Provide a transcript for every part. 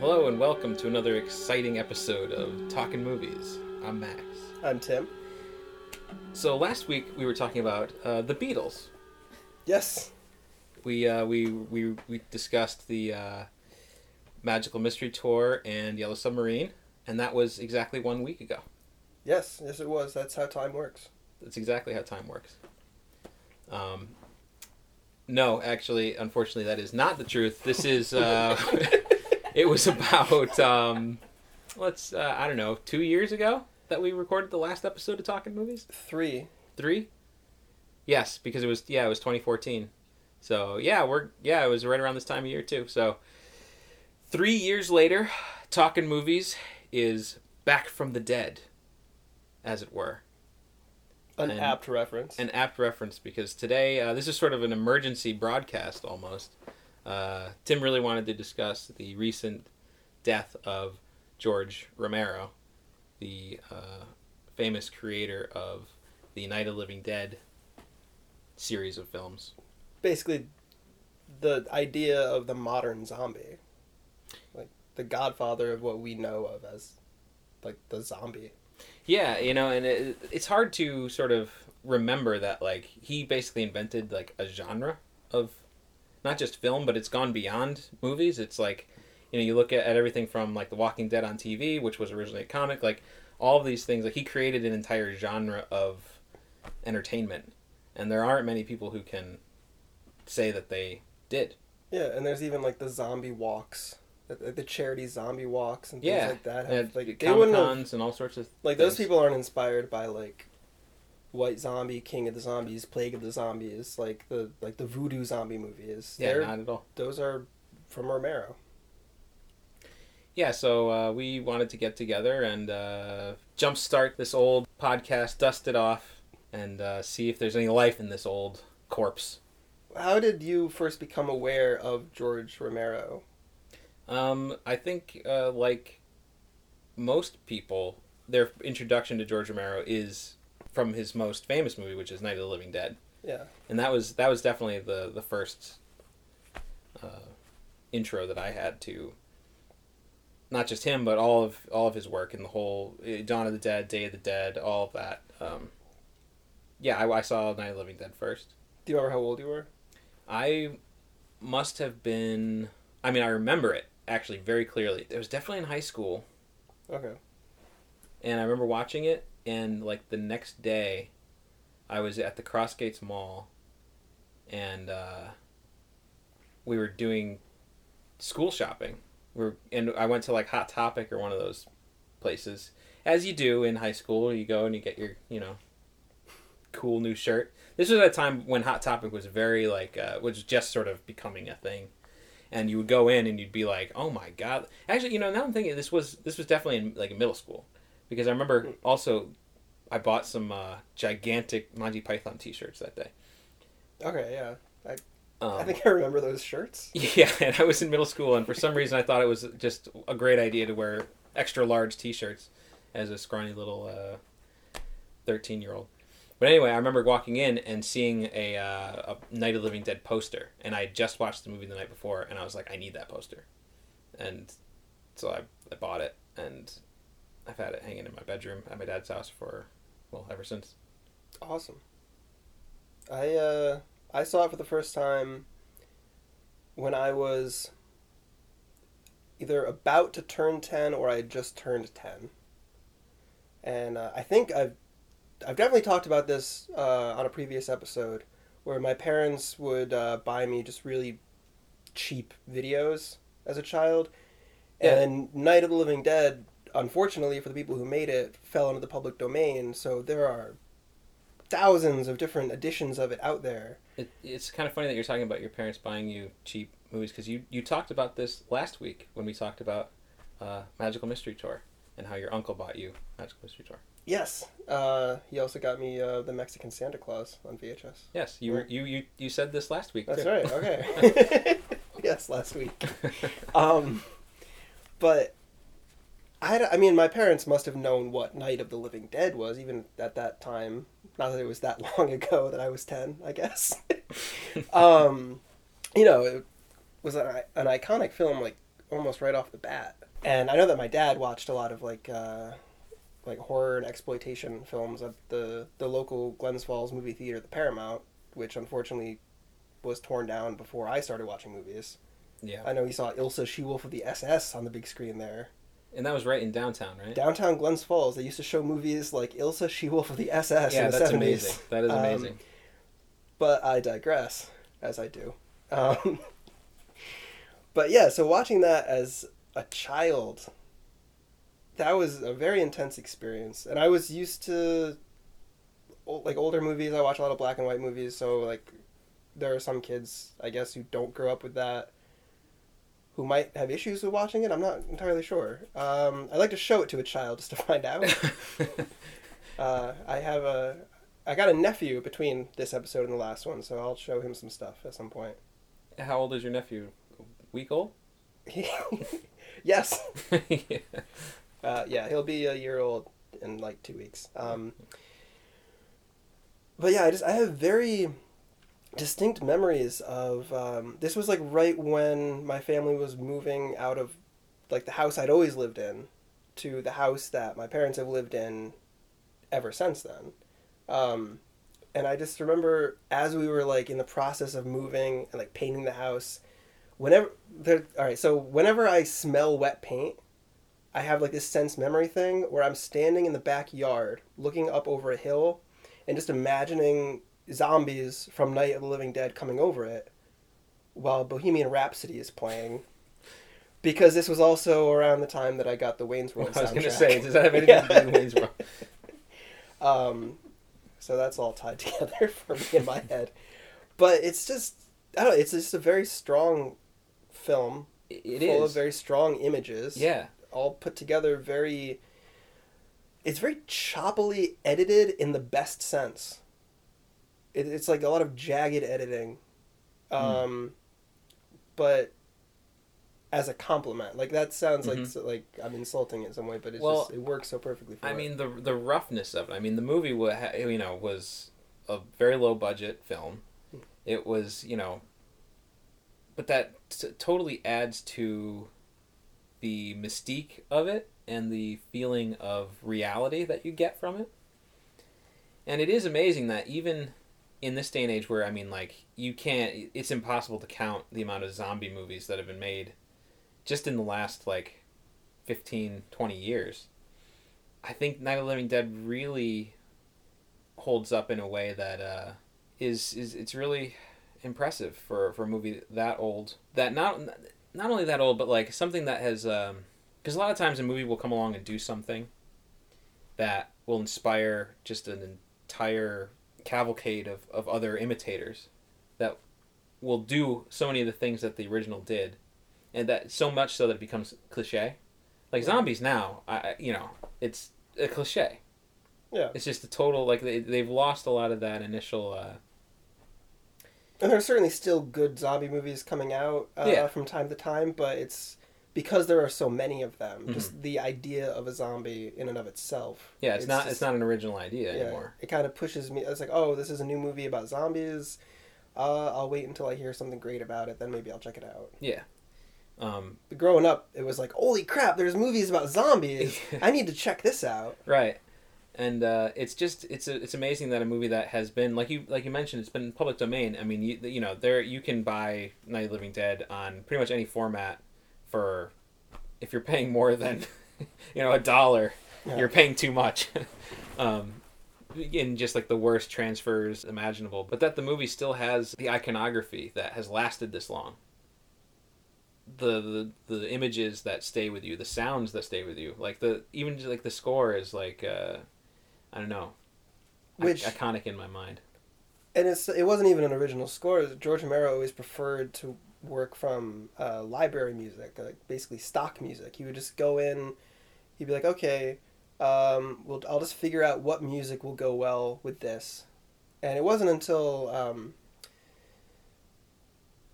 Hello and welcome to another exciting episode of Talking Movies. I'm Max. I'm Tim. So last week we were talking about uh, the Beatles. Yes. We uh, we we we discussed the uh, Magical Mystery Tour and Yellow Submarine, and that was exactly one week ago. Yes, yes, it was. That's how time works. That's exactly how time works. Um, no, actually, unfortunately, that is not the truth. This is. Uh, it was about um, let's uh, I don't know two years ago that we recorded the last episode of Talking Movies. Three. Three. Yes, because it was yeah it was 2014. So yeah we're yeah it was right around this time of year too. So three years later, Talking Movies is back from the dead, as it were. An And- apt reference. An apt reference because today uh, this is sort of an emergency broadcast almost. Uh, Tim really wanted to discuss the recent death of George Romero, the uh, famous creator of the Night of Living Dead series of films. Basically, the idea of the modern zombie. Like, the godfather of what we know of as, like, the zombie. Yeah, you know, and it, it's hard to sort of remember that like he basically invented like a genre of not just film, but it's gone beyond movies. It's like you know you look at, at everything from like The Walking Dead on TV, which was originally a comic, like all of these things. Like he created an entire genre of entertainment, and there aren't many people who can say that they did. Yeah, and there's even, like, the zombie walks. The, charity zombie walks and things Yeah, like that. And Have, like, they wouldn't have, and all sorts of like, those people aren't inspired by, like, White Zombie, King of the Zombies, Plague of the Zombies, like the like the voodoo zombie movies. Yeah, They're- not at all. those are from Romero. yeah, so uh, we wanted to get together and uh, jumpstart this old podcast, dust it off, and uh, see if there's any life in this old corpse. How did you first become aware of George Romero? Um, I think, uh, like most people, their introduction to George Romero is from his most famous movie, which is Night of the Living Dead, Yeah. and that was that was definitely the the first uh, intro that I had to not just him, but all of all of his work and the whole uh, Dawn of the Dead, Day of the Dead, all of that. Um, yeah, I, I saw Night of the Living Dead first. Do you remember how old you were? I must have been. I mean, I remember it actually very clearly. It was definitely in high school, Okay. and I remember watching it. And like the next day, I was at the Crossgates Mall, and uh, we were doing school shopping. We're and I went to like Hot Topic or one of those places, as you do in high school. You go and you get your you know cool new shirt. This was at a time when Hot Topic was very like uh, was just sort of becoming a thing, and you would go in and you'd be like, oh my god. Actually, you know now I'm thinking this was this was definitely in like middle school, because I remember also I bought some uh, gigantic Monty Python T-shirts that day. Okay, yeah. Um, I think I remember those shirts. Yeah, and I was in middle school, and for some reason I thought it was just a great idea to wear extra large T-shirts as a scrawny little thirteen-year-old. But anyway, I remember walking in and seeing a, uh, a Night of the Living Dead poster, and I had just watched the movie the night before, and I was like, I need that poster, and so I, I bought it, and I've had it hanging in my bedroom at my dad's house for well ever since. Awesome. I uh I saw it for the first time when I was either about to turn 10 or I had just turned 10. And uh, I think I've I've definitely talked about this uh, on a previous episode where my parents would uh, buy me just really cheap videos as a child. Yeah. And Night of the Living Dead, unfortunately for the people who made it, fell into the public domain. So there are thousands of different editions of it out there. It, it's kind of funny that you're talking about your parents buying you cheap movies because you, you talked about this last week when we talked about uh, Magical Mystery Tour and how your uncle bought you Magical Mystery Tour. Yes. Uh, he also got me uh, the Mexican Santa Claus on VHS. Yes, you were you you, you said this last week. That's too. right. Okay. yes, last week. Um, but I I mean, my parents must have known what Night of the Living Dead was, even at that time. Not that it was that long ago that I was ten, I guess. um, you know, it was an, an iconic film, like almost right off the bat. And I know that my dad watched a lot of like uh, like horror and exploitation films at the the local Glens Falls movie theater, the Paramount, which unfortunately was torn down before I started watching movies. yeah, I know he saw Ilsa She Wolf of the SS on the big screen there. And that was right in downtown, right? Downtown Glens Falls, they used to show movies like Ilsa She Wolf of the SS yeah, in the that's 70s. amazing. That is Um, amazing. But I digress, as I do. Um, but yeah, so watching that as a child, that was a very intense experience. And I was used to like older movies. I watch a lot of black and white movies, so like there are some kids, I guess, who don't grow up with that, who might have issues with watching it. I'm not entirely sure. Um, I like to show it to a child just to find out. uh, I have a, I got a nephew between this episode and the last one, so I'll show him some stuff at some point. How old is your nephew? A week old? yes, yeah. uh, yeah, he'll be a year old in like two weeks. Um, but yeah, I just I have very distinct memories of um, this was like right when my family was moving out of like the house I'd always lived in to the house that my parents have lived in ever since then. Um, and I just remember as we were like in the process of moving and like painting the house, whenever there, all right, so whenever I smell wet paint, I have like this sense memory thing where I'm standing in the backyard looking up over a hill and just imagining zombies from Night of the Living Dead coming over it while Bohemian Rhapsody is playing. Because this was also around the time that I got the Wayne's World I was going gonna say, does that have anything to do with Wayne's World? Um, so that's all tied together for me in my head. But it's just, I don't know, it's just a very strong film, It full is. of very strong images. yeah. all put together very it's very choppily edited in the best sense it, it's like a lot of jagged editing um but as a compliment like that sounds like Mhm. so- like i'm insulting it in some way but it's Well, just it works so perfectly for I it. mean the the roughness of it. I mean the movie was you know was a very low budget film. It was you know, but that t- totally adds to the mystique of it and the feeling of reality that you get from it. And it is amazing that even in this day and age where I mean like you can't it's impossible to count the amount of zombie movies that have been made just in the last like 15 20 years. I think Night of the Living Dead really holds up in a way that uh, is is it's really impressive for, for a movie that old. That not not only that old, but like something that has um because a lot of times a movie will come along and do something that will inspire just an entire cavalcade of, of other imitators that will do so many of the things that the original did, and that so much so that it becomes cliche. Like zombies now, I I- you know it's a cliche. Yeah. It's just a total like they they've lost a lot of that initial. Uh, and there's certainly still good zombie movies coming out uh, Yeah. from time to time but it's because there are so many of them Mm-hmm. just the idea of a zombie in and of itself yeah, it's, not just- it's not an original idea yeah, anymore. It kind of pushes me. It's like, oh, this is a new movie about zombies. Uh, I'll wait until I hear something great about it, then maybe I'll check it out. Yeah. Um, But growing up, it was like, holy crap, there's movies about zombies. I need to check this out. right. And uh, it's just it's a, it's amazing that a movie that has been like you like you mentioned it's been public domain. I mean you you know there you can buy Night of Living Dead on pretty much any format for if you're paying more than you know a dollar Yeah. you're paying too much. um, in just like the worst transfers imaginable, but that the movie still has the iconography that has lasted this long. The, the the images that stay with you, the sounds that stay with you, like the even just like the score is like uh, I don't know, Which- iconic in my mind. And it's it wasn't even an original score. George Romero always preferred to work from uh, library music, like basically stock music. He would just go in, he'd be like, okay, Um, we'll, I'll just figure out what music will go well with this. And it wasn't until um,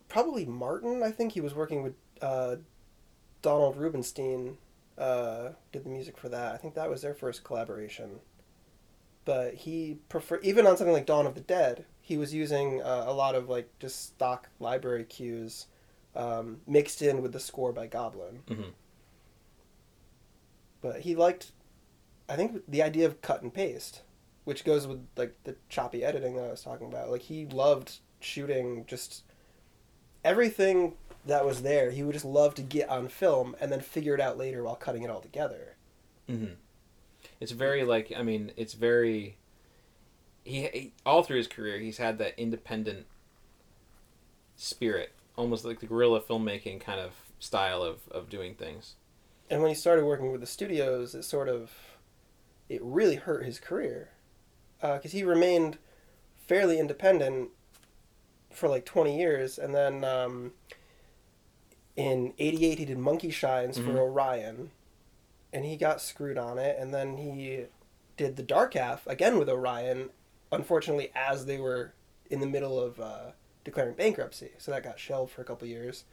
probably Martin, I think he was working with uh, Donald Rubinstein, uh, did the music for that. I think that was their first collaboration. But he prefer even on something like Dawn of the Dead, he was using uh, a lot of like just stock library cues um, mixed in with the score by Goblin. Mhm. But he liked, I think, the idea of cut and paste, which goes with like the choppy editing that I was talking about. Like he loved shooting just everything that was there. He would just love to get on film and then figure it out later while cutting it all together. Mm-hmm. It's very like I mean, it's very. He, he all through his career, he's had that independent spirit, almost like the guerrilla filmmaking kind of style of of doing things. And when he started working with the studios, it sort of, it really hurt his career, because he remained fairly independent for like twenty years, and then um, in '88 he did Monkey Shines Mhm. for Orion, and he got screwed on it, and then he did the Dark Half again with Orion, unfortunately as they were in the middle of uh, declaring bankruptcy, so that got shelved for a couple years.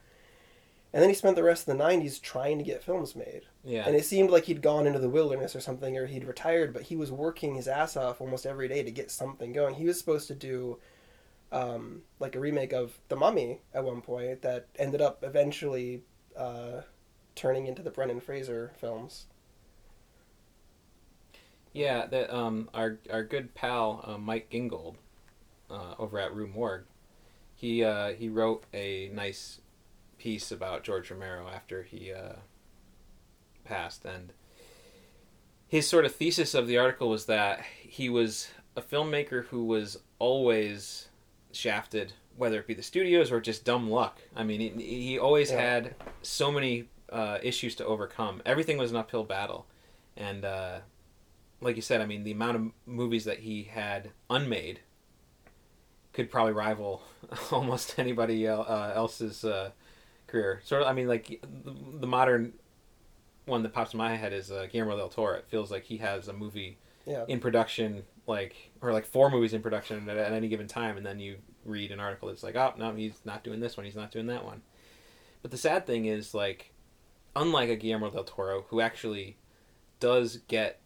And then he spent the rest of the 90s trying to get films made. Yeah, And it seemed like he'd gone into the wilderness or something, or he'd retired, but he was working his ass off almost every day to get something going. He was supposed to do um, like a remake of The Mummy at one point that ended up eventually uh, turning into the Brendan Fraser films. Yeah. That um, our our good pal uh, Mike Gingold, uh, over at Rue Morgue, he uh, he wrote a nice piece about George Romero after he uh, passed, and his sort of thesis of the article was that he was a filmmaker who was always shafted, whether it be the studios or just dumb luck. I mean, he, he always Yeah. had so many uh, issues to overcome. Everything was an uphill battle, and uh, like you said, I mean, the amount of movies that he had unmade could probably rival almost anybody uh, else's uh, career. Sort of, I mean, like the, the modern one that pops in my head is uh, Guillermo del Toro. It feels like he has a movie Yeah. in production, like or like four movies in production at, at any given time, and then you read an article that's like, oh no, he's not doing this one, he's not doing that one. But the sad thing is, like, unlike a Guillermo del Toro, who actually does get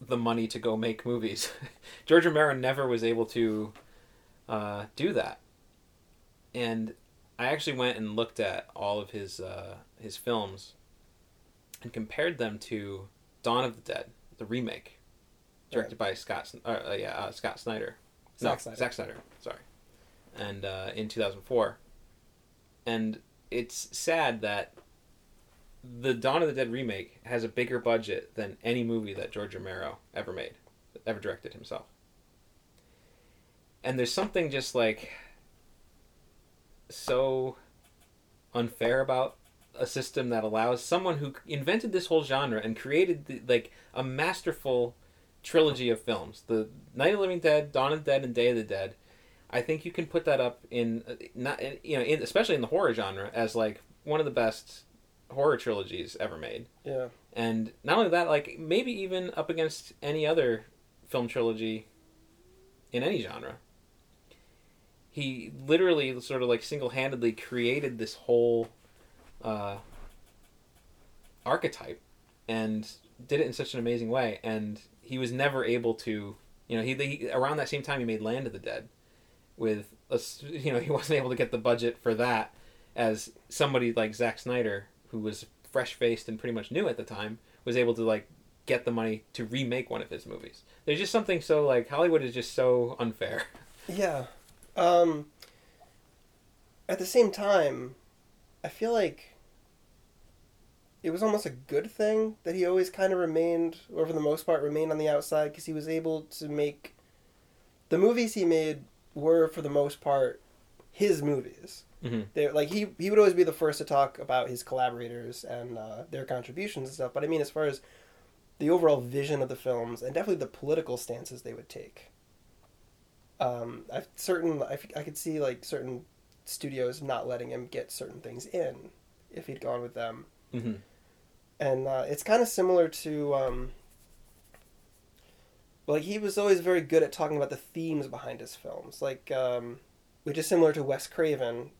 the money to go make movies, George Romero never was able to uh, do that. And I actually went and looked at all of his uh, his films and compared them to Dawn of the Dead, the remake, directed by Scott. Uh, uh, yeah, uh, Scott Snyder. Zack no, Snyder. Zack Snyder. Sorry. And uh, in two thousand four, and it's sad that the Dawn of the Dead remake has a bigger budget than any movie that George Romero ever made, ever directed himself. And there's something just like so unfair about a system that allows someone who invented this whole genre and created the, like a masterful trilogy of films the night of the living dead dawn of the dead and day of the dead i think you can put that up in uh, not you know in, especially in the horror genre as like one of the best horror trilogies ever made. Yeah. and not only that like maybe even up against any other film trilogy in any genre. He literally sort of like single-handedly created this whole uh, archetype and did it in such an amazing way. And he was never able to you know he, he around that same time he made land of the dead with a you know he wasn't able to get the budget for that as somebody like Zack Snyder who was fresh faced and pretty much new at the time was able to like get the money to remake one of his movies there's just something so like Hollywood is just so unfair Yeah. Um, at the same time, I feel like it was almost a good thing that he always kind of remained, or for the most part, remained on the outside because he was able to make the movies he made were for the most part his movies. Mhm. They like he he would always be the first to talk about his collaborators and uh, their contributions and stuff. But I mean, as far as the overall vision of the films and definitely the political stances they would take. Um, I certain I, I could see like certain studios not letting him get certain things in if he'd gone with them. hmm and uh, it's kind of similar to um, like he was always very good at talking about the themes behind his films, like um, which is similar to Wes Craven,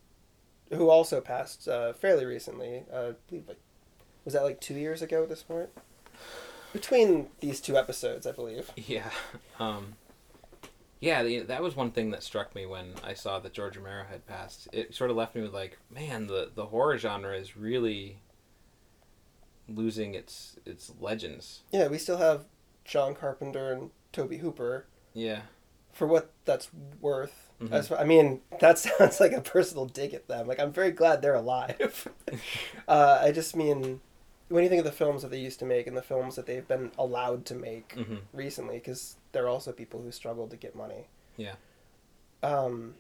who also passed uh, fairly recently. Uh, I believe like was that like two years ago at this point. Between these two episodes, I believe. Yeah. Um, yeah, the, that was one thing that struck me when I saw that George Romero had passed. It sort of left me with like, man, the, the horror genre is really losing its its legends. Yeah, we still have John Carpenter and Tobe Hooper. Yeah. For what that's worth. Mhm. As, I mean, that sounds like a personal dig at them. Like, I'm very glad they're alive. uh, I just mean, when you think of the films that they used to make and the films that they've been allowed to make hmm recently, because they're also people who struggled to get money. Yeah. Um,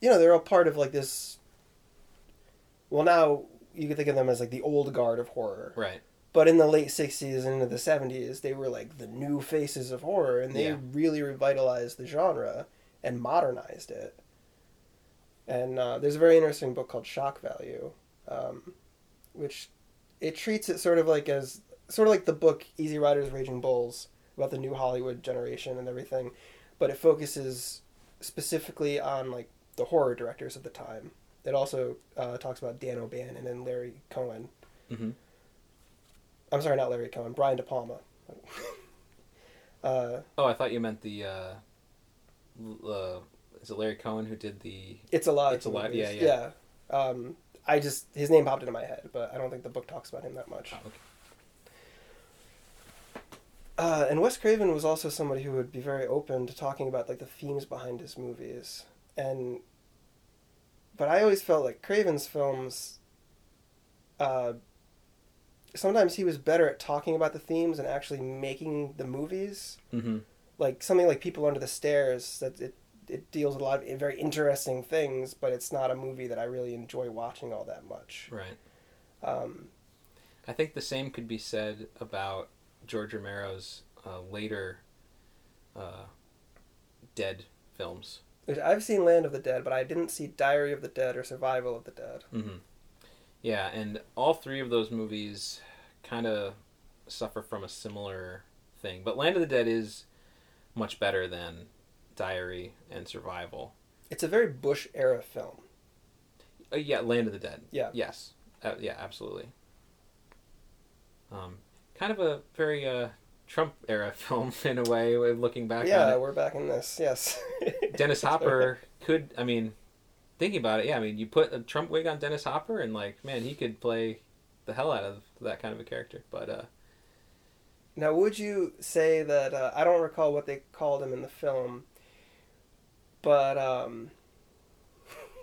you know, they're all part of like this. Well, now you can think of them as like the old guard of horror. Right. But in the late '60s and into the '70s, they were like the new faces of horror, and they Yeah. really revitalized the genre and modernized it. And uh, there's a very interesting book called Shock Value, um, which it treats it sort of like as sort of like the book Easy Riders, Raging Bulls about the new Hollywood generation and everything, but it focuses specifically on like the horror directors of the time. It also uh, talks about Dan O'Bannon and then Larry Cohen. hmm I'm sorry, not Larry Cohen, Brian De Palma. uh, Oh, I thought you meant the. Uh, uh, is it Larry Cohen who did the? it's a lot. It's of Alive, movies. yeah, yeah. Um, I just his name popped into my head, but I don't think the book talks about him that much. Oh, okay. Uh, and Wes Craven was also somebody who would be very open to talking about like the themes behind his movies, and but I always felt like Craven's films. Uh, sometimes he was better at talking about the themes and actually making the movies. hmm Like something like People Under the Stairs, that it it deals with a lot of very interesting things, but it's not a movie that I really enjoy watching all that much. Right. Um, I think the same could be said about George Romero's uh, later uh, Dead films. I've seen Land of the Dead, but I didn't see Diary of the Dead or Survival of the Dead. hmm Yeah, and all three of those movies kind of suffer from a similar thing. But Land of the Dead is much better than Diary and Survival. It's a very Bush era film. Uh, yeah, Land of the Dead. Yeah. Yes. Uh, yeah, absolutely. Um, kind of a very uh, Trump era film in a way. uh, Looking back yeah, on it, we're back in this. Yes. Dennis Hopper could. I mean, thinking about it, yeah. I mean, you put a Trump wig on Dennis Hopper, and like, man, he could play the hell out of that kind of a character. But uh, Now, would you say that uh, I don't recall what they called him in the film, but um,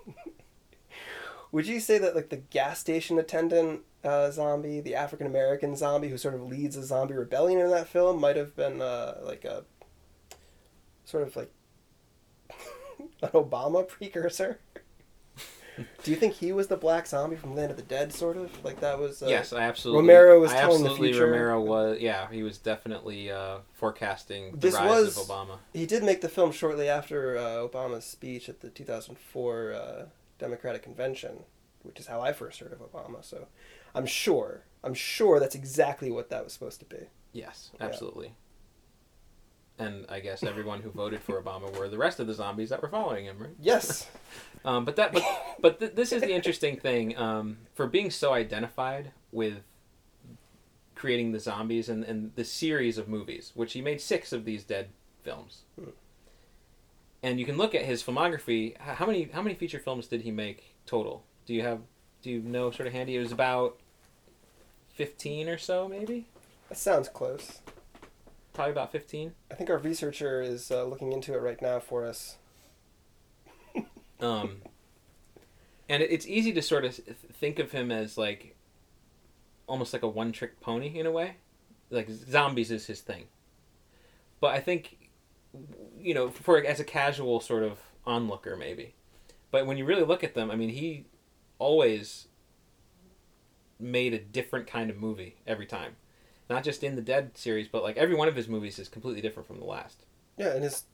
would you say that like the gas station attendant uh, zombie, the African American zombie who sort of leads a zombie rebellion in that film, might have been uh, like a sort of like an Obama precursor? Do you think he was the black zombie from Land of the Dead, sort of like that was? Uh, yes, I absolutely. Romero was I telling the future. Romero was. Yeah, he was definitely uh, forecasting the This rise was- of Obama. He did make the film shortly after uh, Obama's speech at the 2004 uh, Democratic Convention, which is how I first heard of Obama. So I'm sure, I'm sure that's exactly what that was supposed to be. Yes, Yeah. And I guess everyone who voted for Obama were the rest of the zombies that were following him, right? Yes. Um, but that, but, but th- this is the interesting thing um, for being so identified with creating the zombies and, and the series of movies, which he made six of these dead films. Hmm. And you can look at his filmography. How many how many feature films did he make total? Do you have do you know sort of handy? It was about fifteen or so, maybe. that sounds close. Probably about fifteen. I think our researcher is uh, looking into it right now for us. Um, and it's easy to sort of think of him as like almost like a one trick pony in a way. Like zombies is his thing. But I think, you know, for as a casual sort of onlooker, maybe. But when you really look at them, I mean, he always made a different kind of movie every time. Not just in the Dead series, but like every one of his movies is completely different from the last. Yeah, and his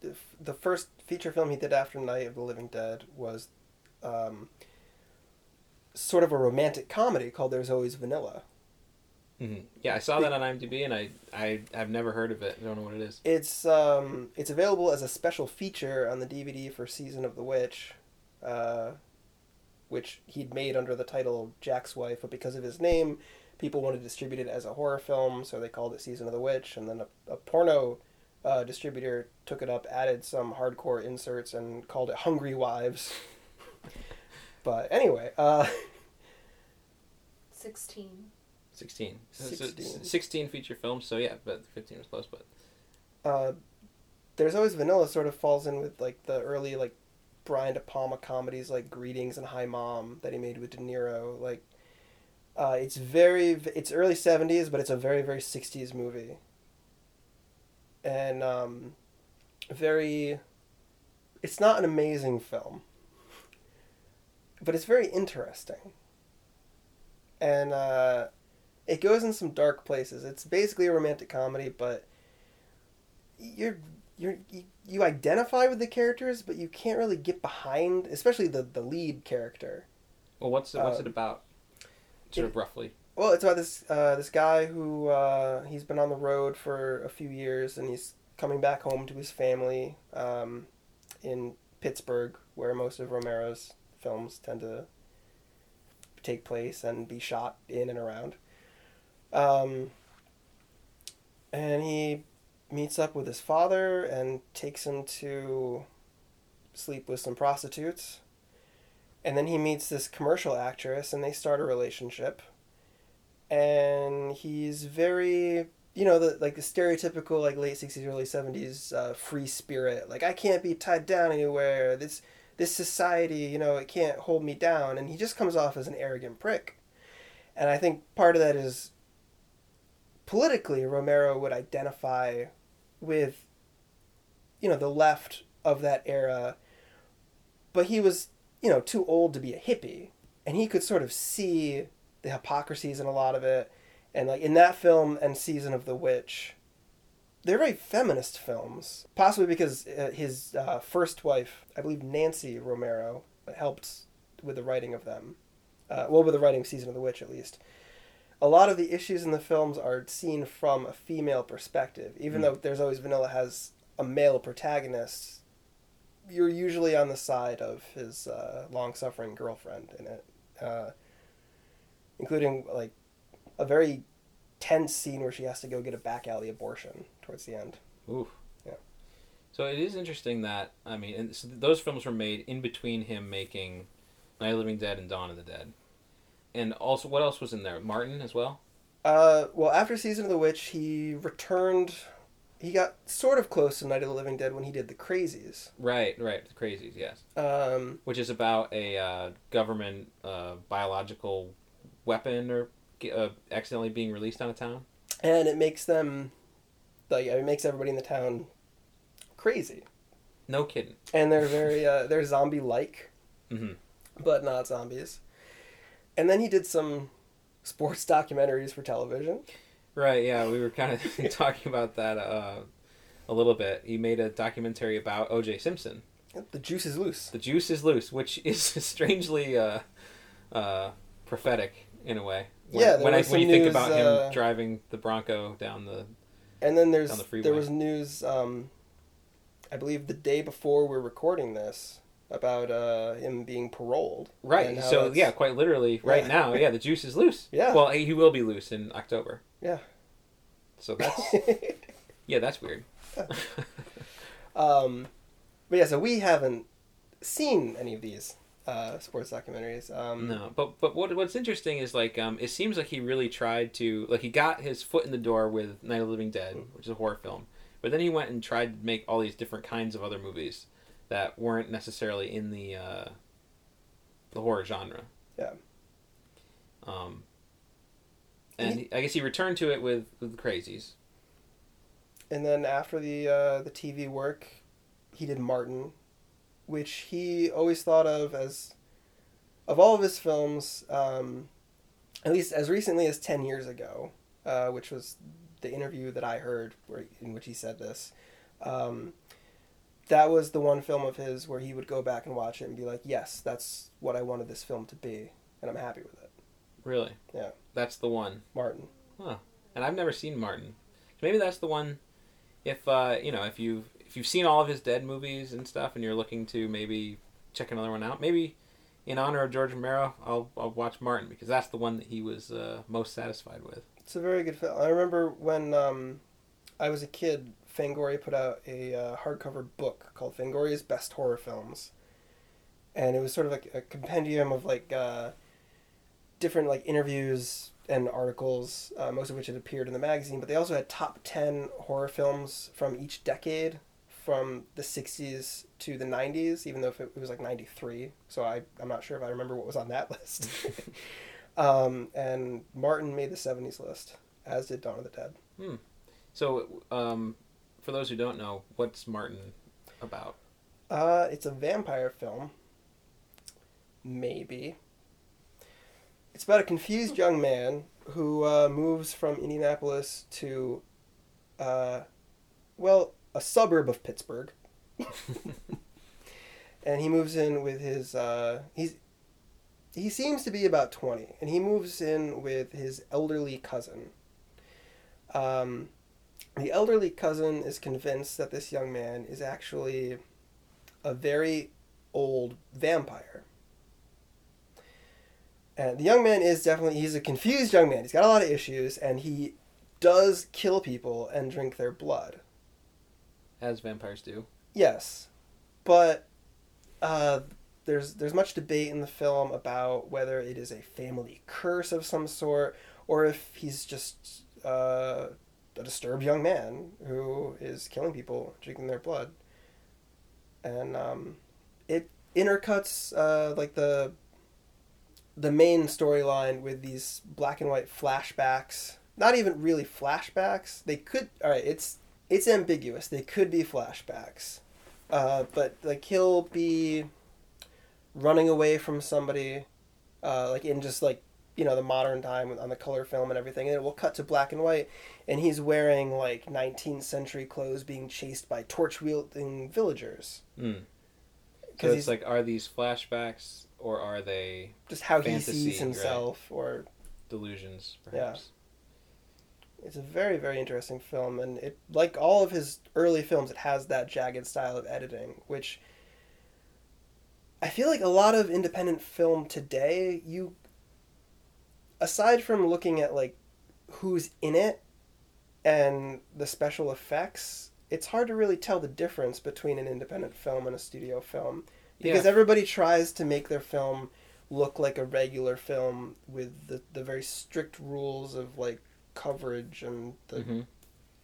the first feature film he did after Night of the Living Dead was um, sort of a romantic comedy called There's Always Vanilla. hmm Yeah, I saw that on IMDb, and I I I've never heard of it. I don't know what it is. It's um it's available as a special feature on the DVD for Season of the Witch, uh, which he'd made under the title Jack's Wife, but because of his name, people wanted to distribute it as a horror film, so they called it Season of the Witch, and then a, a porno uh, distributor took it up, added some hardcore inserts, and called it Hungry Wives. but anyway, uh, 16. 16. So 16. 16 feature films, so yeah, but 15 was close, but uh, there's always vanilla sort of falls in with like the early like Brian De Palma comedies like Greetings and Hi Mom that he made with De Niro. Like, uh, it's very it's early '70s, but it's a very very '60s movie, and um, very. It's not an amazing film, but it's very interesting, and uh, it goes in some dark places. It's basically a romantic comedy, but you're you're you, you identify with the characters, but you can't really get behind, especially the the lead character. well, what's it, what's it about? Sort of roughly. Well, it's about this uh, this guy who uh, he's been on the road for a few years, and he's coming back home to his family um, in Pittsburgh, where most of Romero's films tend to take place and be shot in and around. Um, and he meets up with his father and takes him to sleep with some prostitutes. And then he meets this commercial actress, and they start a relationship. And he's very you know the like the stereotypical like late 60s early 70s uh, free spirit. Like i can't be tied down anywhere. This this society you know it can't hold me down. And he just comes off as an arrogant prick. And i think part of that is politically romero would identify with you know the left of that era. But he was you know too old to be a hippie. And he could sort of see the hypocrisies in a lot of it. And like in that film and season of the witch they're very feminist films. Possibly because uh, his uh, first wife i believe nancy romero helped with the writing of them. Uh, well with the writing of season of the witch at least. A lot of the issues in the films are seen from a female perspective. Even Mm. though there's always vanilla has a male protagonist you're usually on the side of his uh, long-suffering girlfriend in it uh, including like a very tense scene where she has to go get a back alley abortion towards the end. Oof. Yeah. So it is interesting that I mean, and so those films were made in between him making Night of the Living Dead and Dawn of the Dead, and also what else was in there? Martin as well. Uh, well, after Season of the Witch, he returned. He got sort of close to Night of the Living Dead when he did The Crazies. Right, right. The Crazies, yes. Um, Which is about a uh, government uh, biological weapon or uh, accidentally being released on a town. and it makes them, like, it makes everybody in the town crazy. No kidding. And they're very, uh, they're zombie like, hmm but not zombies. And then he did some sports documentaries for television. Right. Yeah, we were kind of talking about that uh, a little bit. He made a documentary about O.J. Simpson. The juice is loose. The juice is loose, which is strangely uh, uh, prophetic in a way. When, Yeah, when, I, when you some think news, about uh, him driving the Bronco down the And then there's the there was news. Um, I believe the day before we're recording this about uh, him being paroled. right, so yeah, quite literally, right Yeah. now, yeah, the juice is loose. Yeah. Well, he will be loose in October. Yeah. So that's yeah, that's weird. um, but yeah, so we haven't seen any of these uh, sports documentaries. Um, No, but but what what's interesting is like um, it seems like he really tried to like he got his foot in the door with Night of the Living Dead, Mm. which is a horror film, but then he went and tried to make all these different kinds of other movies that weren't necessarily in the uh, the horror genre. Yeah. Um. And he, I guess he returned to it with with the Crazies. And then after the uh, the TV work, he did Martin, which he always thought of as, of all of his films, um, at least as recently as ten years ago, uh, which was the interview that I heard where in which he said this. Um, that was the one film of his where he would go back and watch it and be like, "Yes, that's what I wanted this film to be, and I'm happy with it." Really. Yeah. That's the one. Martin. Huh. And I've never seen Martin. Maybe that's the one. If uh, you know, if you if you've seen all of his Dead movies and stuff, and you're looking to maybe check another one out, maybe in honor of George Romero, I'll I'll watch Martin because that's the one that he was uh, most satisfied with. It's a very good film. I remember when um, I was a kid, Fangoria put out a uh, hardcover book called Fangoria's Best Horror Films, and it was sort of like a compendium of like uh, different like interviews and articles, uh, most of which had appeared in the magazine. But they also had top ten horror films from each decade, from the '60s to the '90s. Even though if it, it was like '93, so I I'm not sure if I remember what was on that list. um, and Martin made the '70s list, as did Dawn of the Dead. Hmm. So, um, for those who don't know, what's Martin about? Uh, it's a vampire film. Maybe. It's about a confused young man who uh, moves from Indianapolis to, uh, well, a suburb of Pittsburgh. and he moves in with his. Uh, he's he seems to be about twenty, and he moves in with his elderly cousin. Um, the elderly cousin is convinced that this young man is actually a very old vampire. And the young man is definitely he's a confused young man. He's got a lot of issues and he does kill people and drink their blood. As vampires do. Yes. But uh, there's there's much debate in the film about whether it is a family curse of some sort or if he's just uh, a disturbed young man who is killing people, drinking their blood. And um, it intercuts uh, like the the main storyline with these black and white flashbacks. Not even really flashbacks. They could. All right, it's it's ambiguous. They could be flashbacks, uh, but like he'll be running away from somebody, uh, like in just like you know the modern time on the color film and everything, and it will cut to black and white, and he's wearing like 19th century clothes, being chased by torch wielding villagers. Mm. So it's like, are these flashbacks or are they just how fantasy, he sees himself right? or delusions? Perhaps. Yeah. It's a very very interesting film, and it like all of his early films, it has that jagged style of editing, which. I feel like a lot of independent film today, you aside from looking at like who's in it and the special effects, it's hard to really tell the difference between an independent film and a studio film because Yeah. everybody tries to make their film look like a regular film with the, the very strict rules of like coverage and the hmm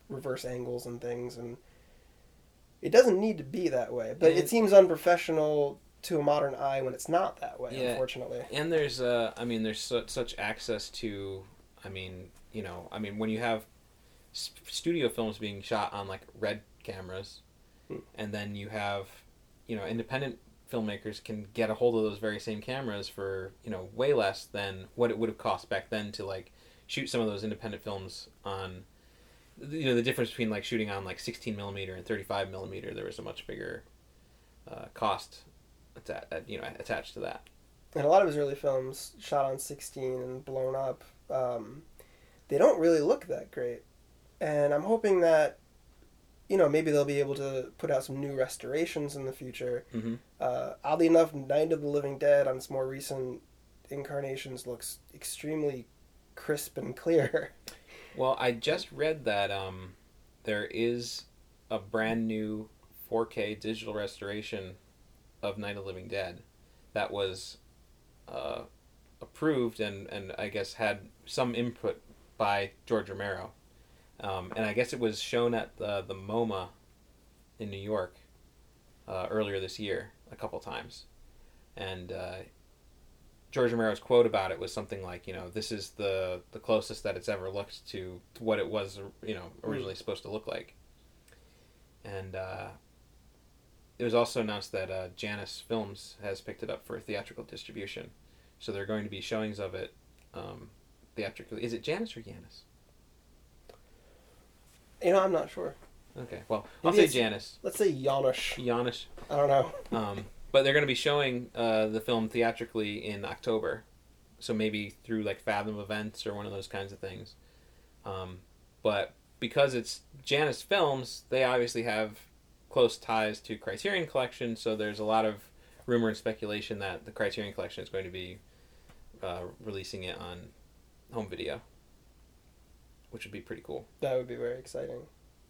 reverse angles and things and it doesn't need to be that way but it seems unprofessional to a modern eye when it's not that way Yeah. unfortunately And there's uh, I mean, there's su- such access to, I mean, you know, I mean, when you have s- studio films being shot on like red cameras, Hmm. and then you have, you know, independent filmmakers can get a hold of those very same cameras for you know way less than what it would have cost back then to like shoot some of those independent films on. You know the difference between like shooting on like 16 millimeter and 35 millimeter. There was a much bigger uh, cost, atta- you know, attached to that. and a lot of his early films shot on 16 and blown up um, they don't really look that great and i'm hoping that you know maybe they'll be able to put out some new restorations in the future. Hmm uh, oddly enough night of the living dead on its more recent incarnations looks extremely crisp and clear. Well, I just read that um, there is a brand new 4K digital restoration of Night of the Living Dead that was uh, approved and, and I guess had some input by George Romero. Um, and I guess it was shown at the, the MoMA in New York uh, earlier this year a couple times. And uh, George Romero's quote about it was something like, you know, this is the the closest that it's ever looked to, what it was, you know, originally supposed to look like. And uh, it was also announced that uh, Janus Films has picked it up for theatrical distribution, so they're going to be showings of it um, theatrically. Is it Janus or Janus? You know i'm not sure Okay, well, I'll Maybe say it's- Janus. let's say Janusz. Janus. i don't know Um, but they're going to be showing uh, the film theatrically in October, so maybe through like Fathom events or one of those kinds of things. Um, but because it's Janus Films, they obviously have close ties to Criterion Collection, so there's a lot of rumor and speculation that the Criterion Collection is going to be uh, releasing it on home video, which would be pretty cool. That would be very exciting.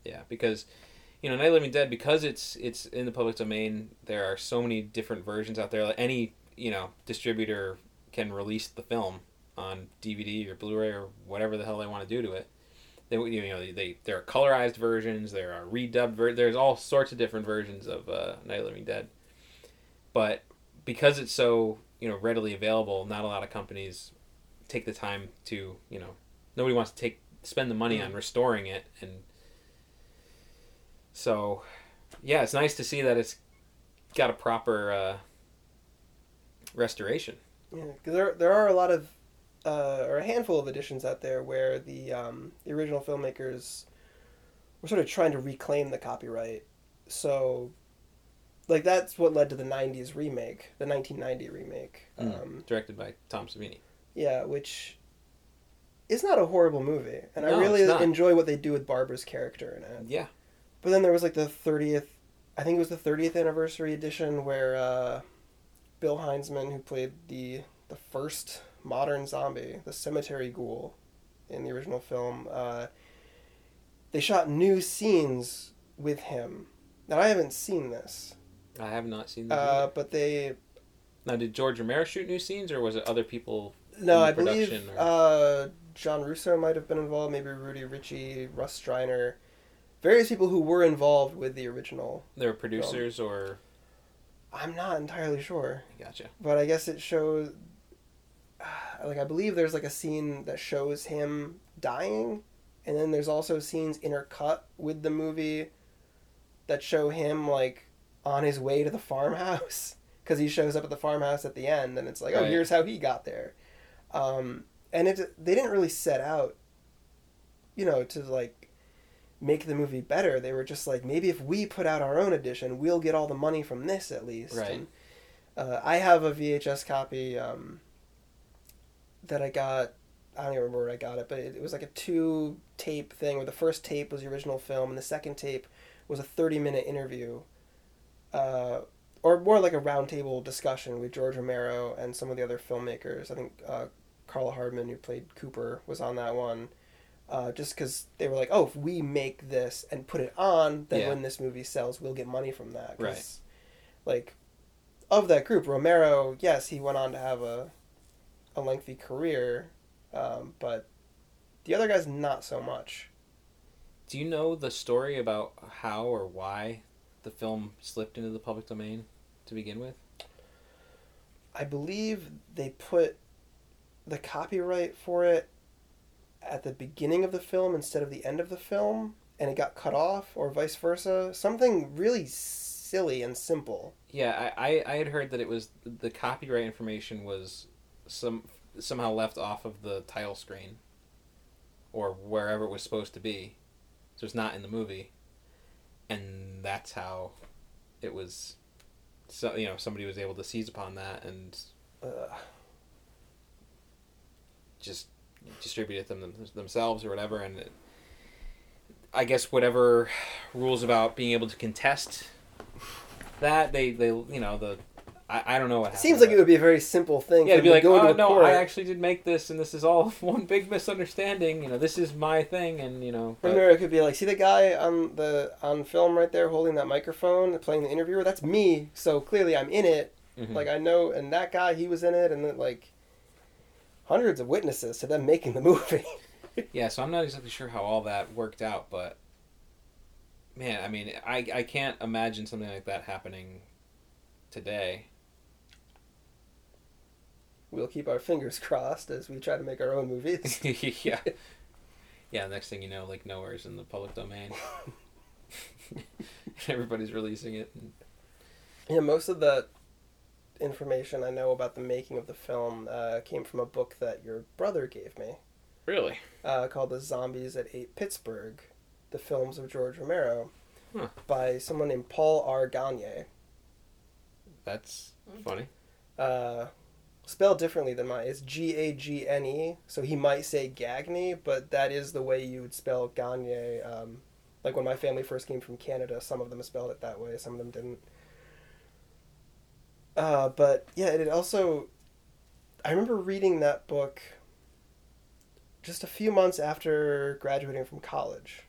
Yeah, because you know, Night of the Living Dead, because it's it's in the public domain, there are so many different versions out there. Like any you know distributor can release the film on DVD or Blu-ray or whatever the hell they want to do to it. They you know they they there are colorized versions, there are redubbed ver- there's all sorts of different versions of uh, Night of the Living Dead. But because it's so you know readily available, not a lot of companies take the time to you know nobody wants to take spend the money on restoring it and so yeah it's nice to see that it's got a proper uh, restoration Yeah, because there there are a lot of uh, or a handful of editions out there where the um, the original filmmakers were sort of trying to reclaim the copyright. So, like that's what led to the '90s remake, the 1990 remake. Mm. Um, directed by Tom Savini yeah, which is not a horrible movie, and I really enjoy what they do with Barbara's character in it. yeah But then there was like the 30th, I think it was the 30th anniversary edition where uh, Bill Hinzman, who played the the first modern zombie, the cemetery ghoul, in the original film, uh, they shot new scenes with him. Now I haven't seen this, I have not seen the uh, but they now did George Romero shoot new scenes or was it other people no, in the I believe production, or- uh, John Russo might have been involved, maybe Rudy Ricci, Russ Streiner, various people who were involved with the original. they were producers or I'm not entirely sure. gotcha but I guess it shows like I believe there's like a scene that shows him dying and then there's also scenes intercut with the movie that show him like on his way to the farmhouse because he shows up at the farmhouse at the end and it's like oh here's how he got there um, and it they didn't really set out you know to like make the movie better they were just like maybe if we put out our own edition we'll get all the money from this at least Right. And, uh, I have a VHS copy um, that I got. I don't even remember where I got it, but it, it was like a two tape thing where the first tape was the original film and the second tape was a 30 minute interview, uh, or more like a roundtable discussion with George Romero and some of the other filmmakers. I think uh, Karl Hardman, who played Cooper, was on that one. Uh, just because they were like, oh, if we make this and put it on, then Yeah. when this movie sells, we'll get money from that. Right. Like, of that group, Romero, yes, he went on to have a, a lengthy career, um, but the other guys not so much. do you know the story about how or why the film slipped into the public domain to begin with I believe they put the copyright for it at the beginning of the film instead of the end of the film, and it got cut off, or vice versa. Something really silly and simple. Yeah, I, I, I had heard that it was the copyright information was some somehow left off of the title screen or wherever it was supposed to be. So it's not in the movie. And that's how it was so you know, somebody was able to seize upon that and Uh, just distribute it them, themselves or whatever and it, I guess whatever rules about being able to contest that they they you know the I, I don't know what it seems like it would be a very simple thing. Yeah, to be like, oh no, court. I actually did make this, and this is all one big misunderstanding. You know, this is my thing, and you know, but- Remember, it could be like, see the guy on the on film right there holding that microphone, playing the interviewer. That's me. So clearly, I'm in it. Mhm. Like I know, and that guy, he was in it, and then like hundreds of witnesses to them making the movie. yeah. So I'm not exactly sure how all that worked out, but man, I mean, I I can't imagine something like that happening today. we'll keep our fingers crossed as we try to make our own movies. yeah, yeah. Next thing you know, like nowhere's in the public domain. Everybody's releasing it. and- yeah, most of the information I know about the making of the film uh, came from a book that your brother gave me Really? uh, called "The Zombies that Ate Pittsburgh: The Films of George Romero" Huh. by someone named Paul R. Gagne. That's funny. Uh, spelled differently than mine. It's G A G N E. So he might say Gagne, but that is the way you would spell Gagne. Um, like when my family first came from Canada, some of them spelled it that way, some of them didn't. Uh, but yeah, it also. I remember reading that book just a few months after graduating from college.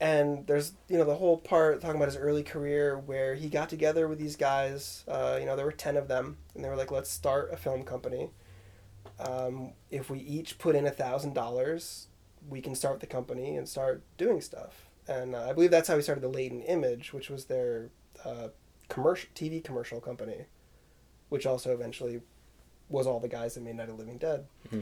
And there's, you know, the whole part talking about his early career where he got together with these guys. Uh, you know, there were 10 of them, and they were like, let's start a film company. Um, if we each put in a $1,000, we can start the company and start doing stuff. And uh, I believe that's how he started the Latent Image, which was their uh, commercial TV commercial company, which also eventually was all the guys that made Night of Living Dead. Hmm.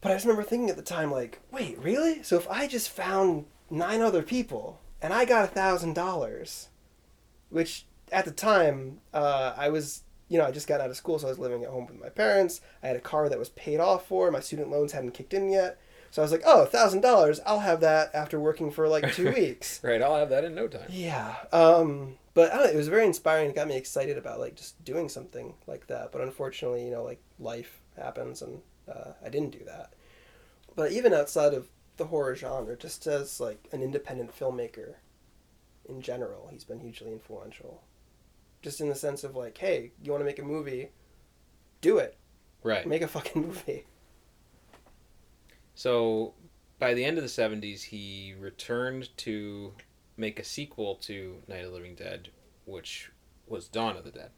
But I just remember thinking at the time, like, wait, really? So if I just found nine other people and I got a thousand dollars, which at the time uh, I was, you know, I just got out of school, so I was living at home with my parents. I had a car that was paid off for. My student loans hadn't kicked in yet. So I was like, oh, a thousand dollars. I'll have that after working for like two weeks. Right, I'll have that in no time. Yeah. Um, but I don't know, it was very inspiring. It got me excited about like just doing something like that. But unfortunately, you know, like life happens and uh, I didn't do that. But even outside of the horror genre, just as like an independent filmmaker in general, he's been hugely influential. Just in the sense of like, hey, you want to make a movie? Do it. Right. Make a fucking movie. So by the end of the 70s, he returned to make a sequel to Night of the Living Dead, which was Dawn of the Dead.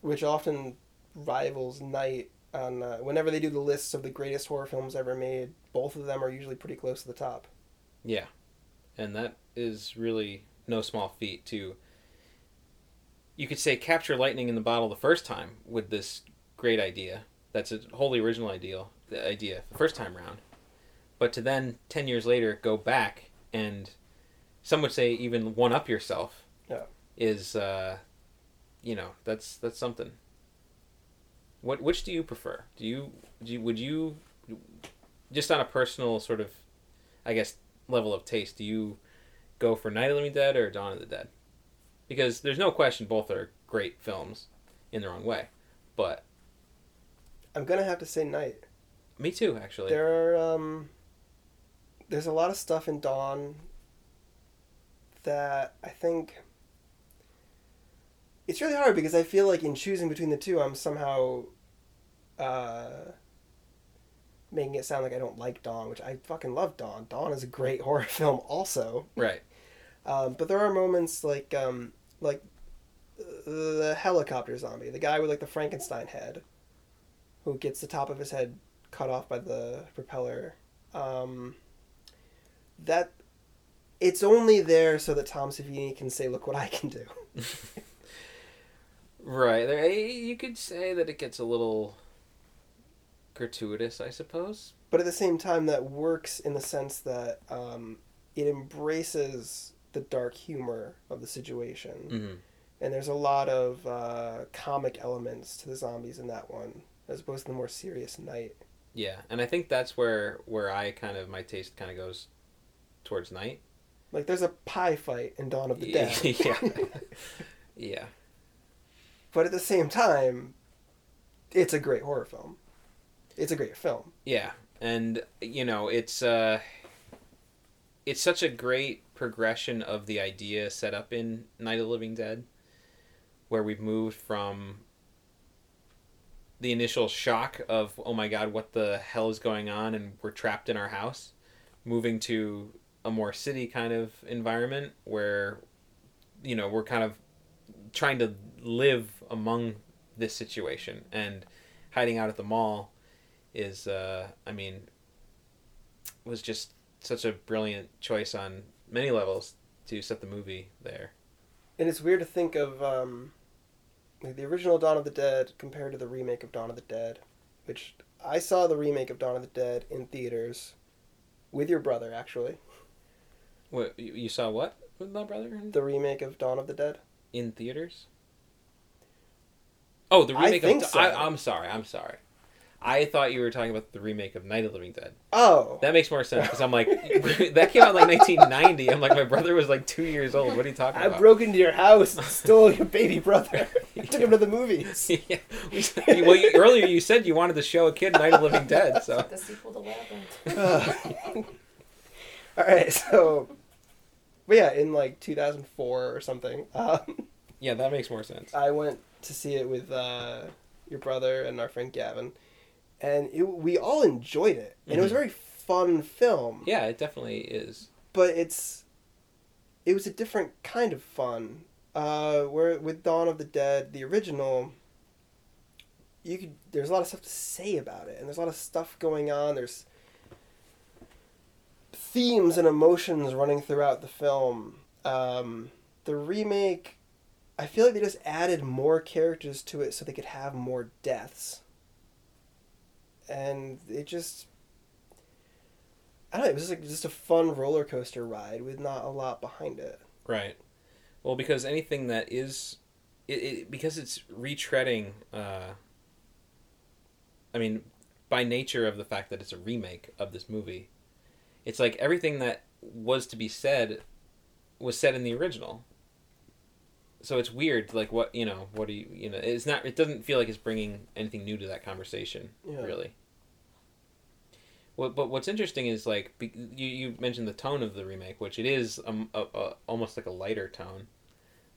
Which often rivals Night on uh, whenever they do the lists of the greatest horror films ever made. Both of them are usually pretty close to the top. Yeah. And that is really no small feat to you could say capture lightning in the bottle the first time with this great idea. That's a wholly original idea, the idea the first time round. But to then 10 years later go back and some would say even one up yourself Yeah. is uh you know, that's that's something. What which do you prefer? Do you do you, would you just on a personal sort of I guess level of taste, do you go for Night of the Living Dead or Dawn of the Dead? Because there's no question both are great films in their own way. But I'm gonna have to say Night. me too, actually. There are um, there's a lot of stuff in Dawn that I think it's really hard because I feel like in choosing between the two, I'm somehow uh, making it sound like I don't like Dawn, which I fucking love Dawn. Dawn is a great horror film, also. Right. Um, but there are moments like um, like the helicopter zombie, the guy with like the Frankenstein head, who gets the top of his head cut off by the propeller. Um, that it's only there so that Tom Savini can say, "Look what I can do." Right. There you could say that it gets a little gratuitous, I suppose. But at the same time, that works in the sense that um, it embraces the dark humor of the situation. Mhm. and there's a lot of uh, comic elements to the zombies in that one as opposed to the more serious night Yeah, and I think that's where where I kind of my taste kind of goes towards night. Like there's a pie fight in dawn of the dead yeah. yeah. but at the same time it's a great horror film it's a great film Yeah, and you know it's uh, it's such a great progression of the idea set up in Night of the Living Dead, where we've moved from the initial shock of oh my god what the hell is going on and we're trapped in our house, moving to a more city kind of environment where you know we're kind of trying to live among this situation and hiding out at the mall is uh I mean was just such a brilliant choice on many levels to set the movie there. and it's weird to think of um, the original dawn of the dead compared to the remake of dawn of the dead which i saw the remake of dawn of the dead in theaters with your brother actually What you you saw what with my brother the remake of dawn of the dead in theaters? Oh, the remake. I remake think of so. I, I'm sorry, I'm sorry. I thought you were talking about the remake of Night of the Living Dead. Oh, That makes more sense because I'm like, that came out like 1990. I'm like, my brother was like two years old. What are you talking I about? I broke into your house and stole your baby brother. I took him to the movies. yeah. Well, you, earlier you said you wanted to show a kid Night of the Living Dead, so The sequel to Labyrinth. All right, so, but yeah, in like 2004 or something, um, yeah, that makes more sense. I went to see it with uh, your brother and our friend Gavin, and it, we all enjoyed it, and it was a Mhm. very fun film. Yeah, it definitely is. but it's it was a different kind of fun. Uh, where with Dawn of the Dead, the original, you could there's a lot of stuff to say about it, and there's a lot of stuff going on. There's themes and emotions running throughout the film. Um, the remake, I feel like they just added more characters to it so they could have more deaths, and it just I don't know. It was like just a fun roller coaster ride with not a lot behind it. Right. Well, because anything that is, it, it because it's retreading. Uh, I mean, by nature of the fact that it's a remake of this movie, it's like everything that was to be said was said in the original. So it's weird, like what you know, what do you you know? It's not. It doesn't feel like it's bringing anything new to that conversation, Yeah. really. Well, but what's interesting is like you you mentioned the tone of the remake, which it is um, a, a, almost like a lighter tone.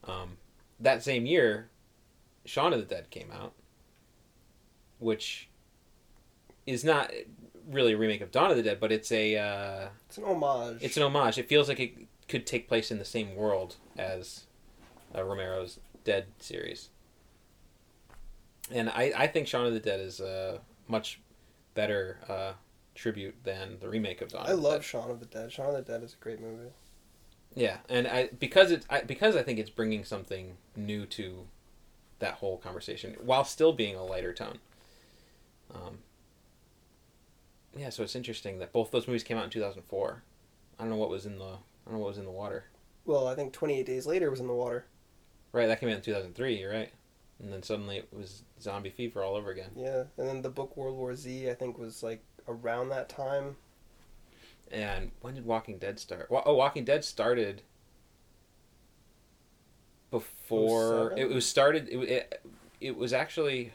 Um, that same year, Shaun of the Dead came out, which is not really a remake of Dawn of the Dead, but it's a uh, It's an homage. it's an homage. It feels like it could take place in the same world as uh, Romero's Dead series. And I, I think Shaun of the Dead is a much better uh, tribute than the remake of Dawn. I of love Dead. Shaun of the Dead. Shaun of the Dead is a great movie. Yeah, and I because it's I, because I think it's bringing something new to that whole conversation while still being a lighter tone. Um, yeah, so it's interesting that both those movies came out in two thousand four. I don't know what was in the I don't know what was in the water. Well, I think 28 Days Later was in the water. Right, that came out in two thousand three. You're right, and then suddenly it was zombie fever all over again. Yeah, and then the book World War Z, I think, was like around that time. And when did Walking Dead start? Oh, Walking Dead started before 07? it was started. It, it, it was actually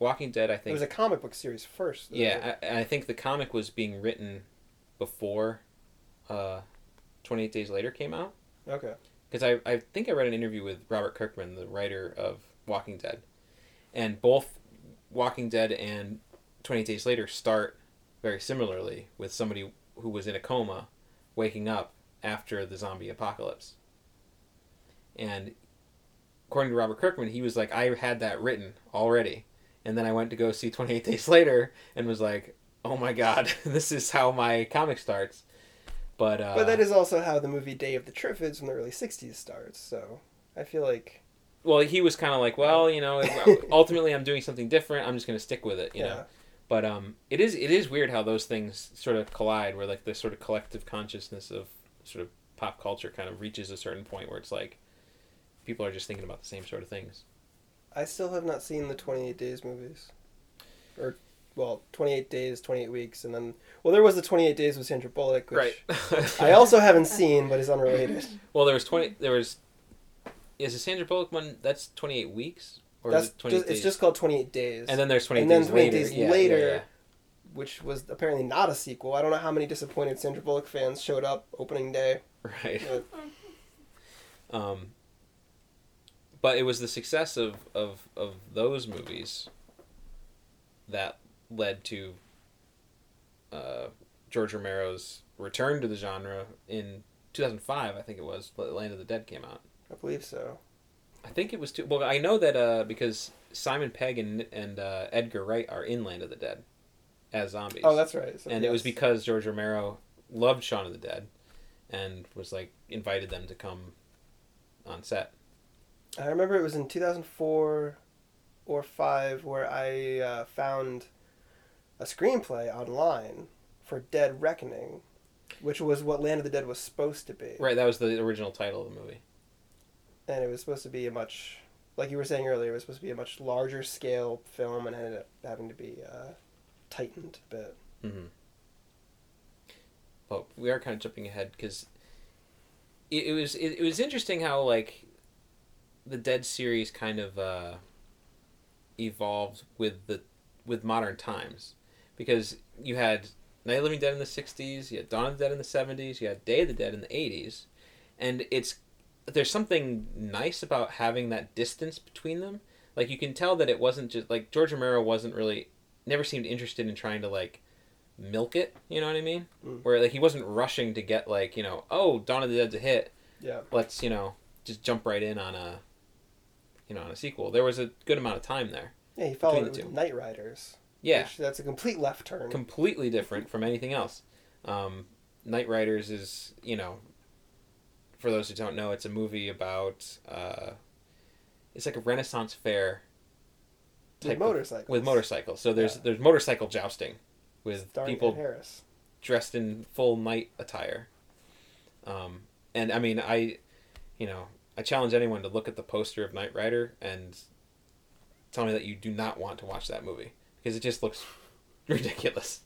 Walking Dead. I think It was a comic book series first. though. Yeah, I, I think the comic was being written before uh, 28 Days Later came out. Okay. Because I, I think I read an interview with Robert Kirkman, the writer of Walking Dead. And both Walking Dead and 28 Days Later start very similarly with somebody who was in a coma waking up after the zombie apocalypse. And according to Robert Kirkman, he was like, I had that written already. And then I went to go see 28 Days Later and was like, oh my god, this is how my comic starts. But, uh, But that is also how the movie Day of the Triffids from the early 60s starts, so I feel like. well, he was kind of like, well, you know, ultimately I'm doing something different. I'm just going to stick with it, you yeah. know. But um, it is it is weird how those things sort of collide, where like the sort of collective consciousness of sort of pop culture kind of reaches a certain point where it's like people are just thinking about the same sort of things. I still have not seen the 28 Days movies. Or, well, 28 Days, 28 Weeks, and then. Well, there was the 28 Days with Sandra Bullock, which I also haven't seen, but is unrelated. well, there was twenty. There was. Is the Sandra Bullock one? That's twenty eight weeks, or That's is it twenty just, it's just called 28 Days. And then there's twenty and then days 28 later. days Yeah, yeah, later, yeah. which was apparently not a sequel. I don't know how many disappointed Sandra Bullock fans showed up opening day. Right. But Um, but it was the success of, of, of those movies that led to uh, George Romero's return to the genre in 2005, I think it was. Land of the Dead came out. I believe so. I think it was too. Well, I know that uh, because Simon Pegg and and uh, Edgar Wright are in Land of the Dead as zombies. Oh, that's right. So, and it was because George Romero loved Shaun of the Dead, and was like invited them to come on set. I remember it was in 2004 or 5 where I uh, found a screenplay online for Dead Reckoning, which was what Land of the Dead was supposed to be. Right, that was the original title of the movie. And it was supposed to be a much, like you were saying earlier, it was supposed to be a much larger scale film and ended up having to be uh, tightened a bit. Mm-hmm. But we are kind of jumping ahead because it, it was it, it was interesting how like the Dead series kind of uh, evolved with the with modern times because you had Night of the Living Dead in the '60s, you had Dawn of the Dead in the '70s, you had Day of the Dead in the '80s, and it's there's something nice about having that distance between them. Like you can tell that it wasn't just like George Romero wasn't really never seemed interested in trying to like milk it. You know what I mean? Mm. Where like he wasn't rushing to get like you know oh Dawn of the Dead's a hit. Yeah. Let's you know just jump right in on a you know on a sequel. There was a good amount of time there. Yeah, he followed it with. Knightriders. Yeah, that's a complete left turn. completely different from anything else. Um, Knightriders is you know for those who don't know, it's a movie about uh, it's like a Renaissance fair with type of- motorcycles. with motorcycles. So there's Yeah. there's motorcycle jousting with Starring people Harris. dressed in full knight attire. Um, and I mean, I, you know, I challenge anyone to look at the poster of Knight Rider and tell me that you do not want to watch that movie because it just looks ridiculous.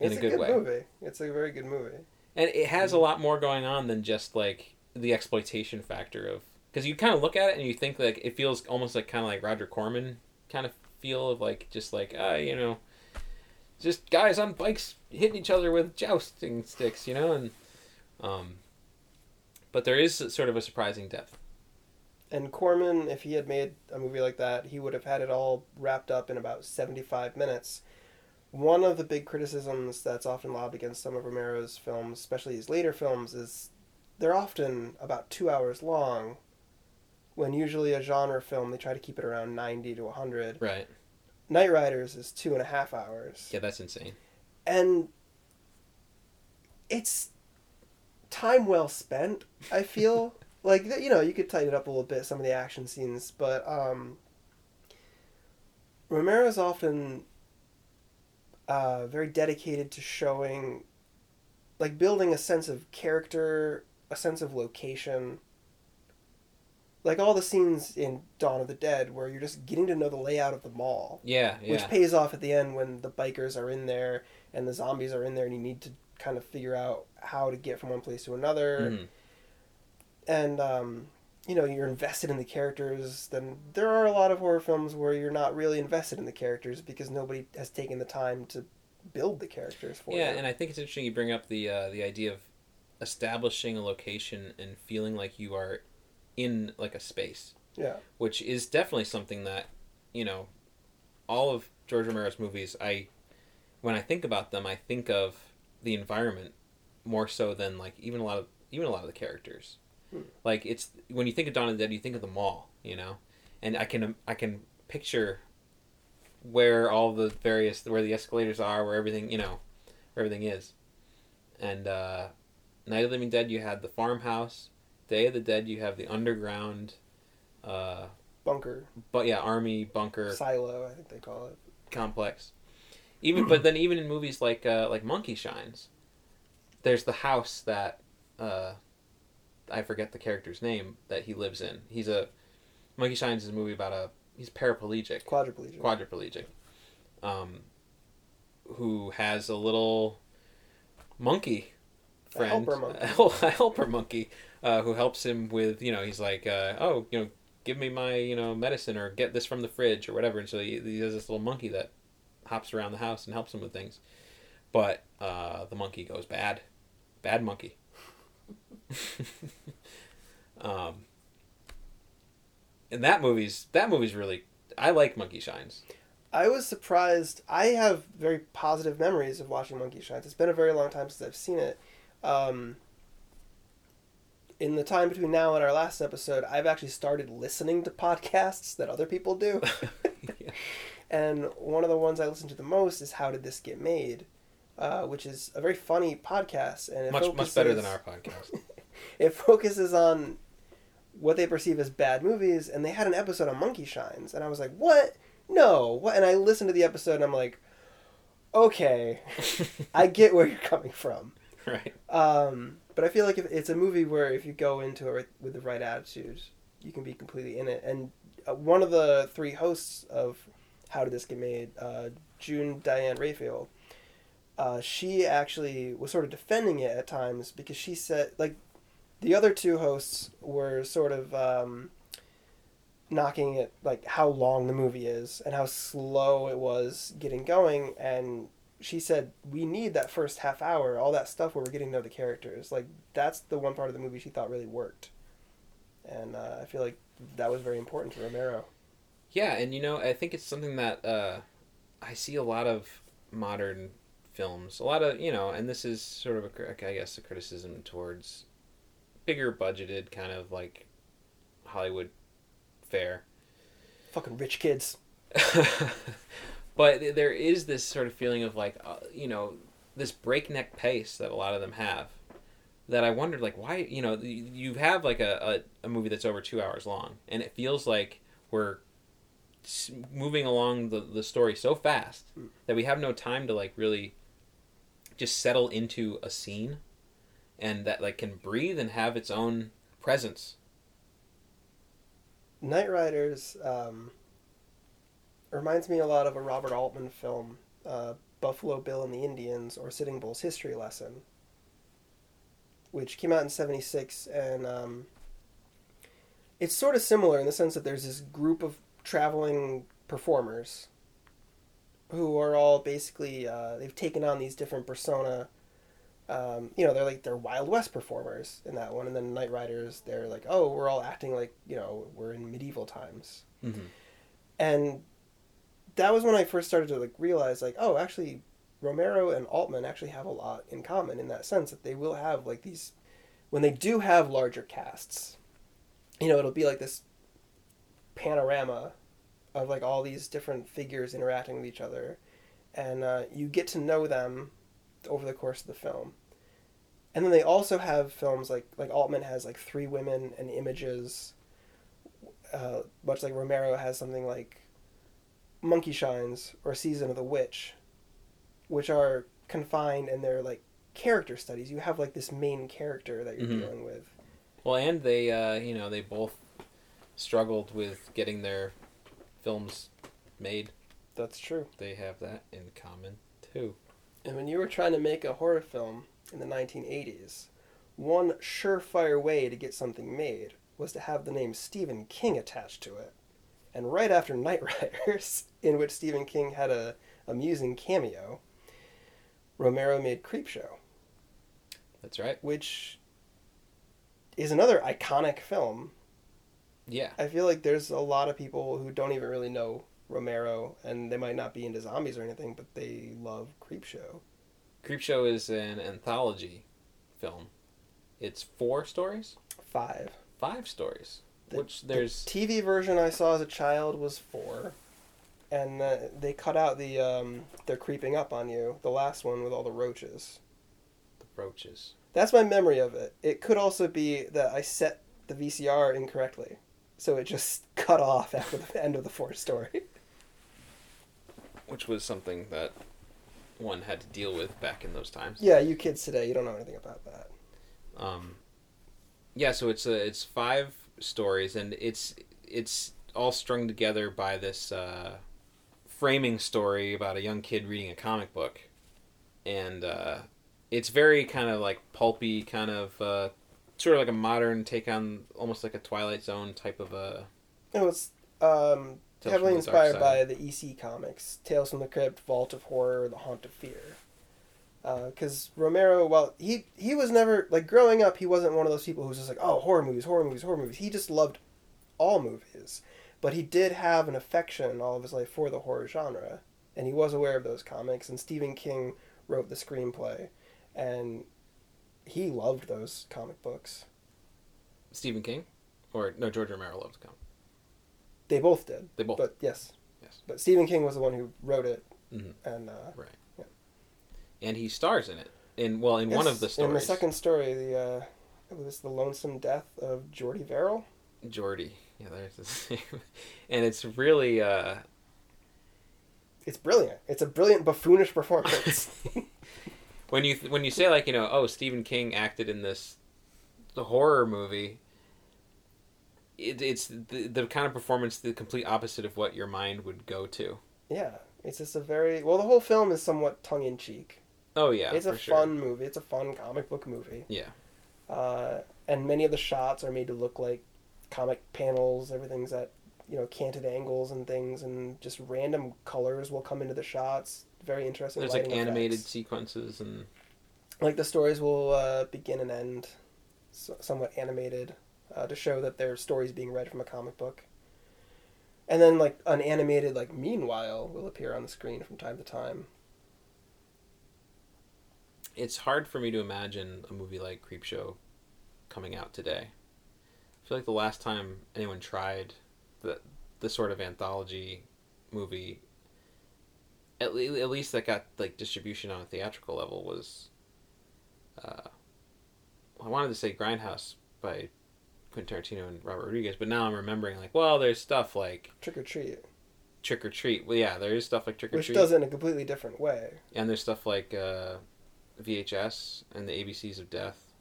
In It's a good good way. movie. It's a very good movie. And it has a lot more going on than just like the exploitation factor of because you kind of look at it and you think like it feels almost like kind of like Roger Corman kind of feel of like just like ah you know just guys on bikes hitting each other with jousting sticks you know and um but there is sort of a surprising depth And Corman, if he had made a movie like that, he would have had it all wrapped up in about 75 minutes. One of the big criticisms that's often lobbed against some of Romero's films, especially his later films, is they're often about two hours long, when usually a genre film, they try to keep it around 90 to 100. right Knightriders is two and a half hours. yeah that's insane and it's time well spent i feel. Like you know you could tighten it up a little bit some of the action scenes but um romero's often uh very dedicated to showing like building a sense of character a sense of location like all the scenes in dawn of the dead where you're just getting to know the layout of the mall. Yeah yeah. which pays off at the end when the bikers are in there and the zombies are in there and you need to kind of figure out how to get from one place to another. Mhm. and um, you know you're invested in the characters then there are a lot of horror films where you're not really invested in the characters because nobody has taken the time to build the characters for yeah you. Yeah, and i think it's interesting you bring up the uh, the idea of establishing a location and feeling like you are in like a space. Yeah. Which is definitely something that you know all of george romero's movies i when i think about them i think of the environment more so than like even a lot of even a lot of the characters. Hmm. like it's when you think of dawn of the dead you think of the mall you know? And i can i can picture where all the various where the escalators are where everything you know where everything is. And uh night of the living dead you had the farmhouse day of the dead you have the underground uh bunker. but yeah army bunker silo i think they call it. complex. Even but then even in movies like uh like monkey shines there's the house that uh i forget the character's name that he lives in. He's a monkey shines is a movie about a he's paraplegic. Quadriplegic. Quadriplegic. Um who has a little monkey A friend. helper monkey. a helper monkey uh, who helps him with you know he's like uh, oh you know give me my you know medicine or get this from the fridge or whatever and so he, he has this little monkey that hops around the house and helps him with things but uh, the monkey goes bad bad monkey um and that movie's that movie's really i like monkey shines I was surprised. I have very positive memories of watching Monkey Shines. It's been a very long time since I've seen it. Um, in the time between now and our last episode, I've actually started listening to podcasts that other people do. Yeah. And one of the ones I listen to the most is How Did This Get Made? Uh, which is a very funny podcast. And much much better than our podcast it focuses on what they perceive as bad movies and they had an episode on monkey shines and i was like what no what and i listened to the episode and i'm like okay i get where you're coming from right um, but i feel like if it's a movie where if you go into it with the right attitude you can be completely in it. And uh, one of the three hosts of how did this get made uh, June Diane Raphael, uh, she actually was sort of defending it at times because she said like the other two hosts were sort of um, knocking it like how long the movie is and how slow it was getting going. And she said we need that first half hour all that stuff where we're getting to know the characters like that's the one part of the movie she thought really worked and uh, i feel like that was very important to romero Yeah, and you know, I think it's something that uh, I see a lot of modern films. A lot of you know, and this is sort of a I guess, a criticism towards bigger budgeted kind of like Hollywood fare. fucking rich kids but there is this sort of feeling of like, uh, you know, this breakneck pace that a lot of them have. That I wondered, like, why, you know, you have like a, a, a movie that's over two hours long, and it feels like we're moving along the, the story so fast that we have no time to like really just settle into a scene and that like can breathe and have its own presence. Knightriders um, reminds me a lot of a Robert Altman film, uh, Buffalo Bill and the Indians, or Sitting Bull's History Lesson, which came out in '76, and um, it's sort of similar in the sense that there's this group of traveling performers who are all basically uh, they've taken on these different persona. Um, you know, they're like they're Wild West performers in that one, and then Knightriders, they're like, oh, we're all acting like you know we're in medieval times, Mm-hmm. and that was when I first started to like realize like, oh, actually, Romero and Altman actually have a lot in common in that sense that they will have like these when they do have larger casts, you know, it'll be like this panorama of like all these different figures interacting with each other, and uh, you get to know them over the course of the film. And then they also have films like like Altman has like Three Women and Images, uh, much like Romero has something like Monkey Shines or Season of the Witch, which are confined and they're like character studies. You have like this main character that you're Mhm. dealing with. Well, and they, uh, you know, they both struggled with getting their films made. That's true. They have that in common too. And when you were trying to make a horror film in the 1980s, one surefire way to get something made was to have the name Stephen King attached to it. And right after Night Riders, in which Stephen King had a amusing cameo, Romero made Creepshow, That's right. which is another iconic film. Yeah. I feel like there's a lot of people who don't even really know Romero, and they might not be into zombies or anything, but they love Creepshow. Creepshow is an anthology film. It's four stories, Five. five stories. The- which there's The TV version I saw as a child was four, and uh, they cut out the um, "They're creeping up on you," the last one with all the roaches. the roaches. That's my memory of it. It could also be that I set the VCR incorrectly, so it just cut off after the end of the fourth story. which was something that one had to deal with back in those times. yeah, you kids today, you don't know anything about that. Um, yeah, so it's a, it's five stories, and it's it's all strung together by this uh, framing story about a young kid reading a comic book, and uh, it's very kind of like pulpy, kind of uh, sort of like a modern take on almost like a Twilight Zone type of a. It was um, heavily from the Dark inspired by the EC comics, Tales from the Crypt, Vault of Horror, The Haunt of Fear. Because Romero, well, he he was never like growing up. He wasn't one of those people who's just like, oh, horror movies, horror movies, horror movies. He just loved all movies, but he did have an affection all of his life for the horror genre, and he was aware of those comics. And Stephen King wrote the screenplay, and he loved those comic books. Stephen King, or no, George Romero loved the comic. They both did, They both. but yes, Yes. but Stephen King was the one who wrote it, Mhm. and uh, and he stars in it. In well, in one of the stories. In the second story, the uh, it was the lonesome death of Jordy Verrill. Jordy. Yeah, there's his name. and it's really uh It's brilliant. It's a brilliant buffoonish performance. when you when you say like, you know, oh, Stephen King acted in this the horror movie. It, it's the, the kind of performance the complete opposite of what your mind would go to. yeah, It's just a very well. The whole film is somewhat tongue in cheek. Oh yeah, it's a sure. fun movie. It's a fun comic book movie. Yeah. Uh, and many of the shots are made to look like comic panels. Everything's at you know canted angles and things, and just random colors will come into the shots. Very interesting. There's like animated effects. sequences and like the stories will uh, begin and end so, somewhat animated uh, to show that their stories being read from a comic book and then like an animated like meanwhile will appear on the screen from time to time it's hard for me to imagine a movie like Creepshow coming out today. I feel like the last time anyone tried the the sort of anthology movie at, le- at least that got like distribution on a theatrical level was uh, I wanted to say Grindhouse by Quentin Tarantino and Robert Rodriguez, but now I'm remembering like, well, there's stuff like trick or treat Trick or Treat. Well, yeah, there is stuff like Trick or Treat, which does it in a completely different way and there's stuff like uh, VHS and the ABCs of Death.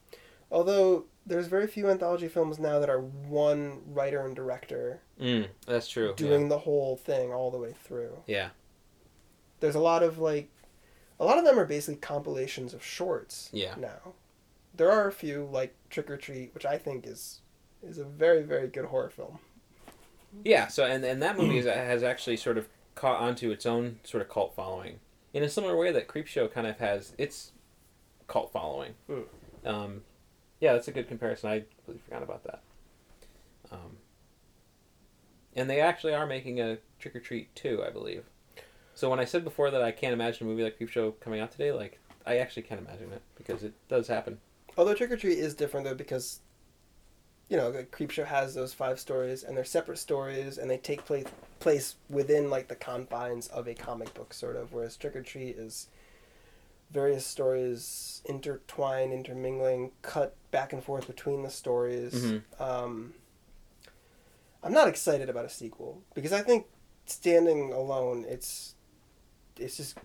although there's very few anthology films now that are one writer and director Mm, that's true. doing the whole thing all the way through yeah. there's a lot of like a lot of them are basically compilations of shorts Yeah. now there are a few like trick or treat which i think is is a very very good horror film Yeah, so and and that movie is, has actually sort of caught onto its own sort of cult following in a similar way that Creepshow kind of has its cult following. Mm. Um, yeah, that's a good comparison. I completely forgot about that. Um, and they actually are making a Trick or Treat too, I believe. So when I said before that I can't imagine a movie like Creepshow coming out today, like I actually can't imagine it because it does happen. although trick or treat is different though because you know the creep show has those five stories and they're separate stories and they take place place within like the confines of a comic book sort of whereas trick or treat is various stories intertwine, intermingling cut back and forth between the stories Mhm. um, i'm not excited about a sequel because i think standing alone it's it's just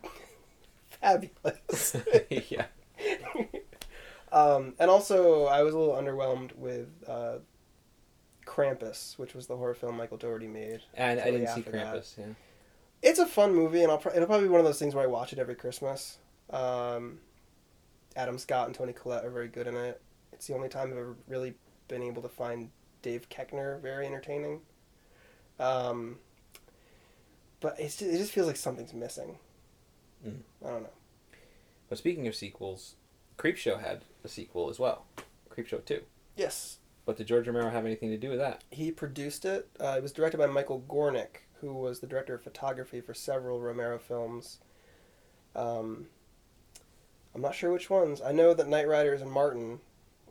fabulous yeah. um, and also, I was a little underwhelmed with uh, Krampus, which was the horror film Michael Dougherty made. And I didn't see after that. Krampus. Yeah. It's a fun movie, and I'll pro- it'll probably be one of those things where I watch it every Christmas. Um, Adam Scott and Toni Collette are very good in it. It's the only time I've ever really been able to find Dave Koechner very entertaining. Um, but it's just, it just feels like something's missing. Mm. I don't know. But speaking of sequels, Creepshow had a sequel as well, Creepshow Two. Yes, But did George Romero have anything to do with that? He produced it. Uh, it was directed by Michael Gornick, who was the director of photography for several Romero films. Um, I'm not sure which ones. I know that Knightriders and Martin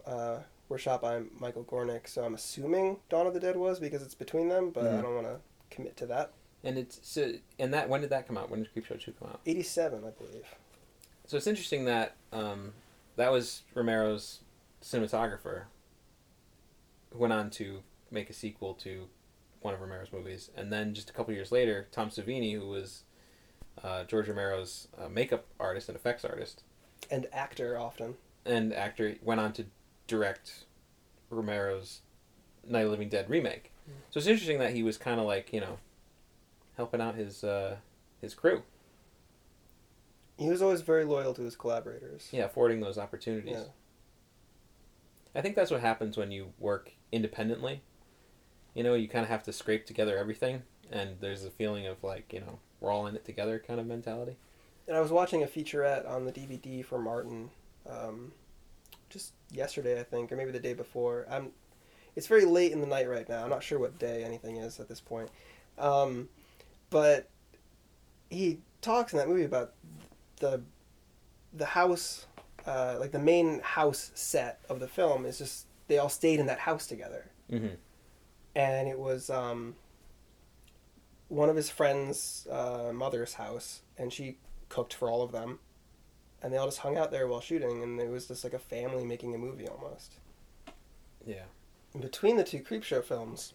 uh, were shot by Michael Gornick, so I'm assuming Dawn of the Dead was because it's between them, but I Mhm. don't want to commit to that. And it's so and that when did that come out? When did Creepshow Two come out? 87, I believe. So it's interesting that um, that was Romero's cinematographer. Who went on to make a sequel to one of Romero's movies, and then just a couple years later, Tom Savini, who was uh, George Romero's uh, makeup artist and effects artist And actor often. and actor, went on to direct Romero's Night of Living Dead remake. So it's interesting that he was kind of like you know helping out his uh, his crew. He was always very loyal to his collaborators. Yeah, affording those opportunities. Yeah. I think that's what happens when you work independently. You know, you kind of have to scrape together everything, and there's a feeling of like, you know, we're all in it together kind of mentality. And I was watching a featurette on the DVD for Martin, um, just yesterday, I think, or maybe the day before. I'm, it's very late in the night right now. I'm not sure what day anything is at this point, um, but he talks in that movie about the the house, uh, like the main house set of the film is just they all stayed in that house together Mm-hmm. and it was um, one of his friend's uh, mother's house, and she cooked for all of them, and they all just hung out there while shooting, and it was just like a family making a movie almost. Yeah. In between the two Creepshow films,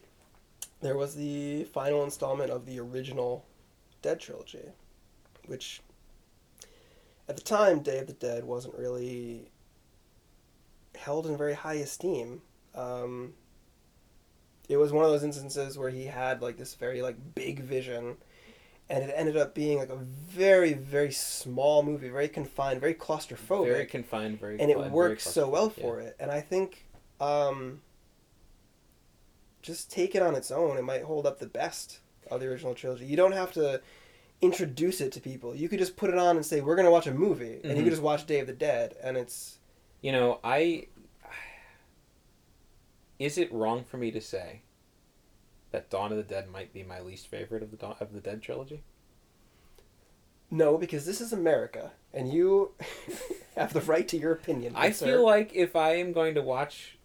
there was the final installment of the original Dead trilogy, which at the time Day of the Dead wasn't really held in very high esteem. Um, it was one of those instances where he had like this very like big vision and it ended up being like a very very small movie, very confined, very claustrophobic, Very confined, very and it works so well for it. And I think, um, just take it on its own, it might hold up the best of the original trilogy. You don't have to introduce it to people. You could just put it on and say, "We're gonna watch a movie," and you Mhm. could just watch Day of the Dead, and it's You know, I. Is it wrong for me to say that Dawn of the Dead might be my least favorite of the Dawn of the Dead trilogy? no because this is America, and you have the right to your opinion. I sir. feel like if I am going to watch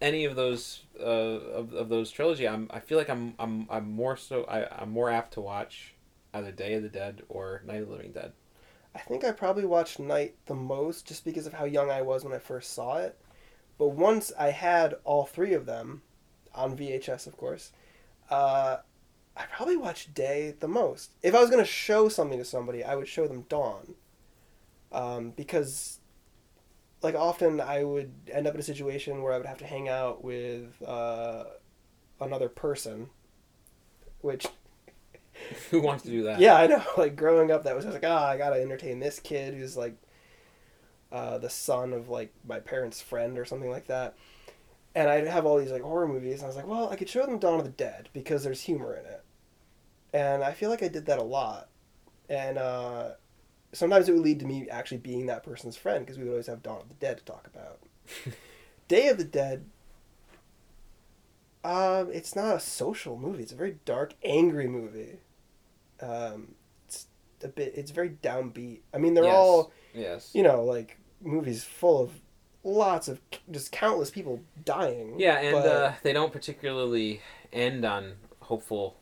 any of those uh, of, of those trilogy, I'm I feel like I'm I'm I'm more so I, I'm more apt to watch either Day of the Dead or Night of the Living Dead. I think I probably watched Night the most just because of how young I was when I first saw it. But once I had all three of them on VHS, of course, uh, I probably watched Day the most. If I was going to show something to somebody, I would show them Dawn. Um, because, like, often I would end up in a situation where I would have to hang out with uh, another person, which Who wants to do that? yeah, I know. Like growing up, that was just like, ah, I gotta entertain this kid who's like uh, the son of like my parents' friend or something like that. And I'd have all these like horror movies, and I was like, well, I could show them Dawn of the Dead because there's humor in it. And I feel like I did that a lot. And uh, sometimes it would lead to me actually being that person's friend because we would always have Dawn of the Dead to talk about. Day of the Dead. Um, it's not a social movie. It's a very dark, angry movie. Um, it's a bit. It's very downbeat. I mean, they're Yes. all Yes. you know like movies full of lots of just countless people dying. Yeah, and but- uh, they don't particularly end on hopeful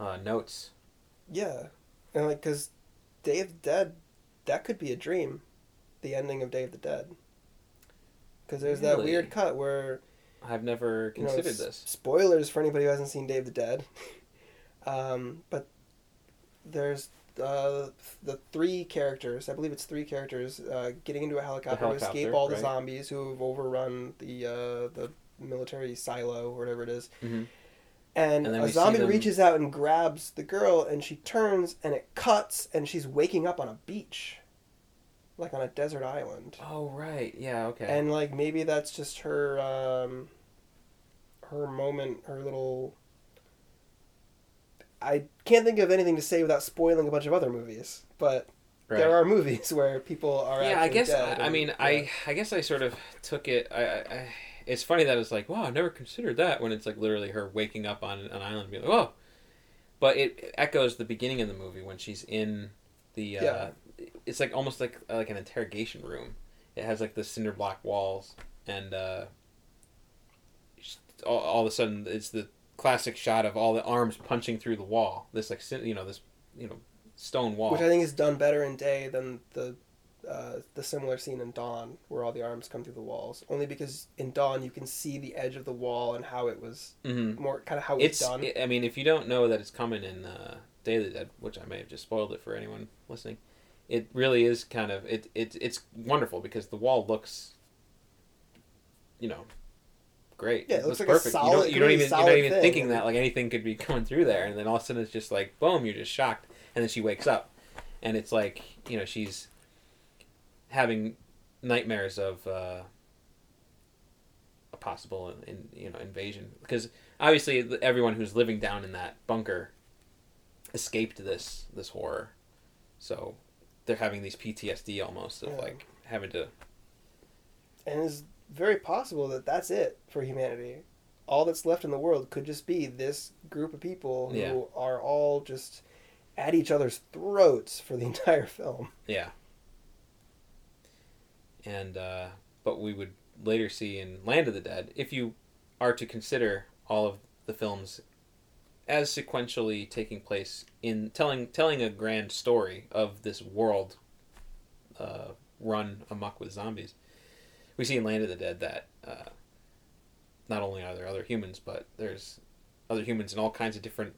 uh, notes. yeah, and like because Day of the Dead, that could be a dream, the ending of Day of the Dead. Because there's that weird cut where I've never you know, considered this. Spoilers for anybody who hasn't seen Day of the Dead. um, but there's uh, the three characters, I believe it's three characters, uh, getting into a helicopter, to escape all the right. zombies who have overrun the uh, the military silo or whatever it is. Mhm. And, And a zombie them- reaches out and grabs the girl, and she turns, and it cuts, and she's waking up on a beach, like on a desert island Oh right, yeah, okay. and like maybe that's just her um her moment her little i can't think of anything to say without spoiling a bunch of other movies but right. there are movies where people are yeah, I guess dead I, I and- mean yeah. I I guess I sort of took it. I, I, I it's funny that it's like wow, I've never considered that when it's like literally her waking up on an island and being like oh, but it echoes the beginning of the movie when she's in the. Uh, Yeah. It's like almost like like an interrogation room. It has like the cinder block walls and uh, all, all of a sudden it's the classic shot of all the arms punching through the wall. This like you know this you know stone wall. which i think is done better in day than the uh, the similar scene in Dawn, where all the arms come through the walls, only because in Dawn you can see the edge of the wall and how it was mm-hmm. more kind of how it's, it's done. I- mean, if you don't know that it's coming in uh, Day of the Dead, which I may have just spoiled it for anyone listening, it really is kind of it. It it's wonderful because the wall looks, you know, great. Yeah, it looks like a perfect. solid- you don't, you don't even you're not even thing. thinking that like anything could be coming through there, and then all of a sudden it's just like boom, you're just shocked, and then she wakes up, and it's like you know she's having nightmares of. Uh, a possible in, you know invasion because obviously everyone who's living down in that bunker escaped this this horror so they're having these ptsd almost of Yeah. like having to and it's very possible that that's it for humanity. All that's left in the world could just be this group of people who Yeah. are all just at each other's throats for the entire film. yeah and uh but we would later see in land of the dead if you are to consider all of the films as sequentially taking place in telling telling a grand story of this world uh, run amok with zombies. We see in Land of the Dead that uh, not only are there other humans, but there's other humans in all kinds of different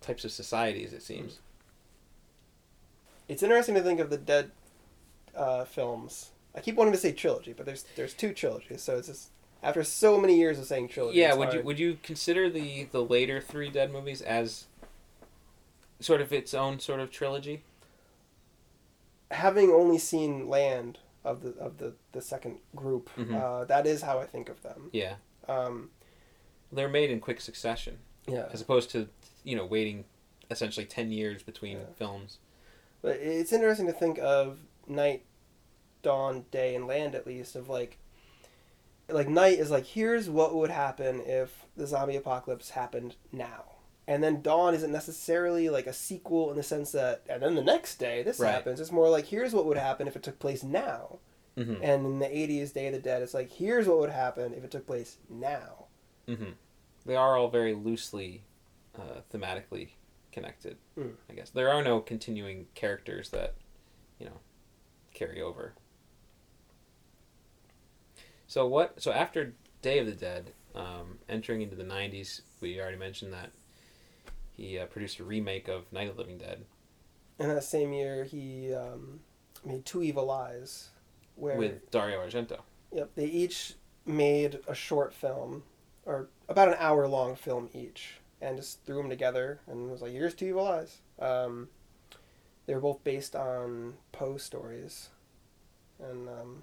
types of societies. It seems. It's interesting to think of the dead uh, films. I keep wanting to say trilogy, but there's there's two trilogies, so it's just after so many years of saying trilogy. yeah. it's Would you would you consider the the later three Dead movies as sort of its own sort of trilogy. Having only seen Land of the of the the second group, Mhm. uh, that is how I think of them. Yeah, Um, they're made in quick succession yeah, as opposed to you know waiting essentially ten years between Yeah. films. but it's interesting to think of night, dawn, day, and land at least of like. Like night is like here's what would happen if the zombie apocalypse happened now, and then dawn isn't necessarily like a sequel in the sense that and then the next day this Right. happens. It's more like here's what would happen if it took place now. hmm And in the 80s, Day of the Dead, it's like, here's what would happen if it took place now. hmm They are all very loosely, uh, thematically connected. Mm. I guess there are no continuing characters that, you know, carry over. So what? So after Day of the Dead, um, entering into the '90s, we already mentioned that he uh, produced a remake of Night of the Living Dead And that same year, he um, made Two Evil Eyes, where with Dario Argento. yep, they each made a short film, or about an hour long film each, and just threw them together and was like, here's Two Evil Eyes. Um, they were both based on Poe stories. And um,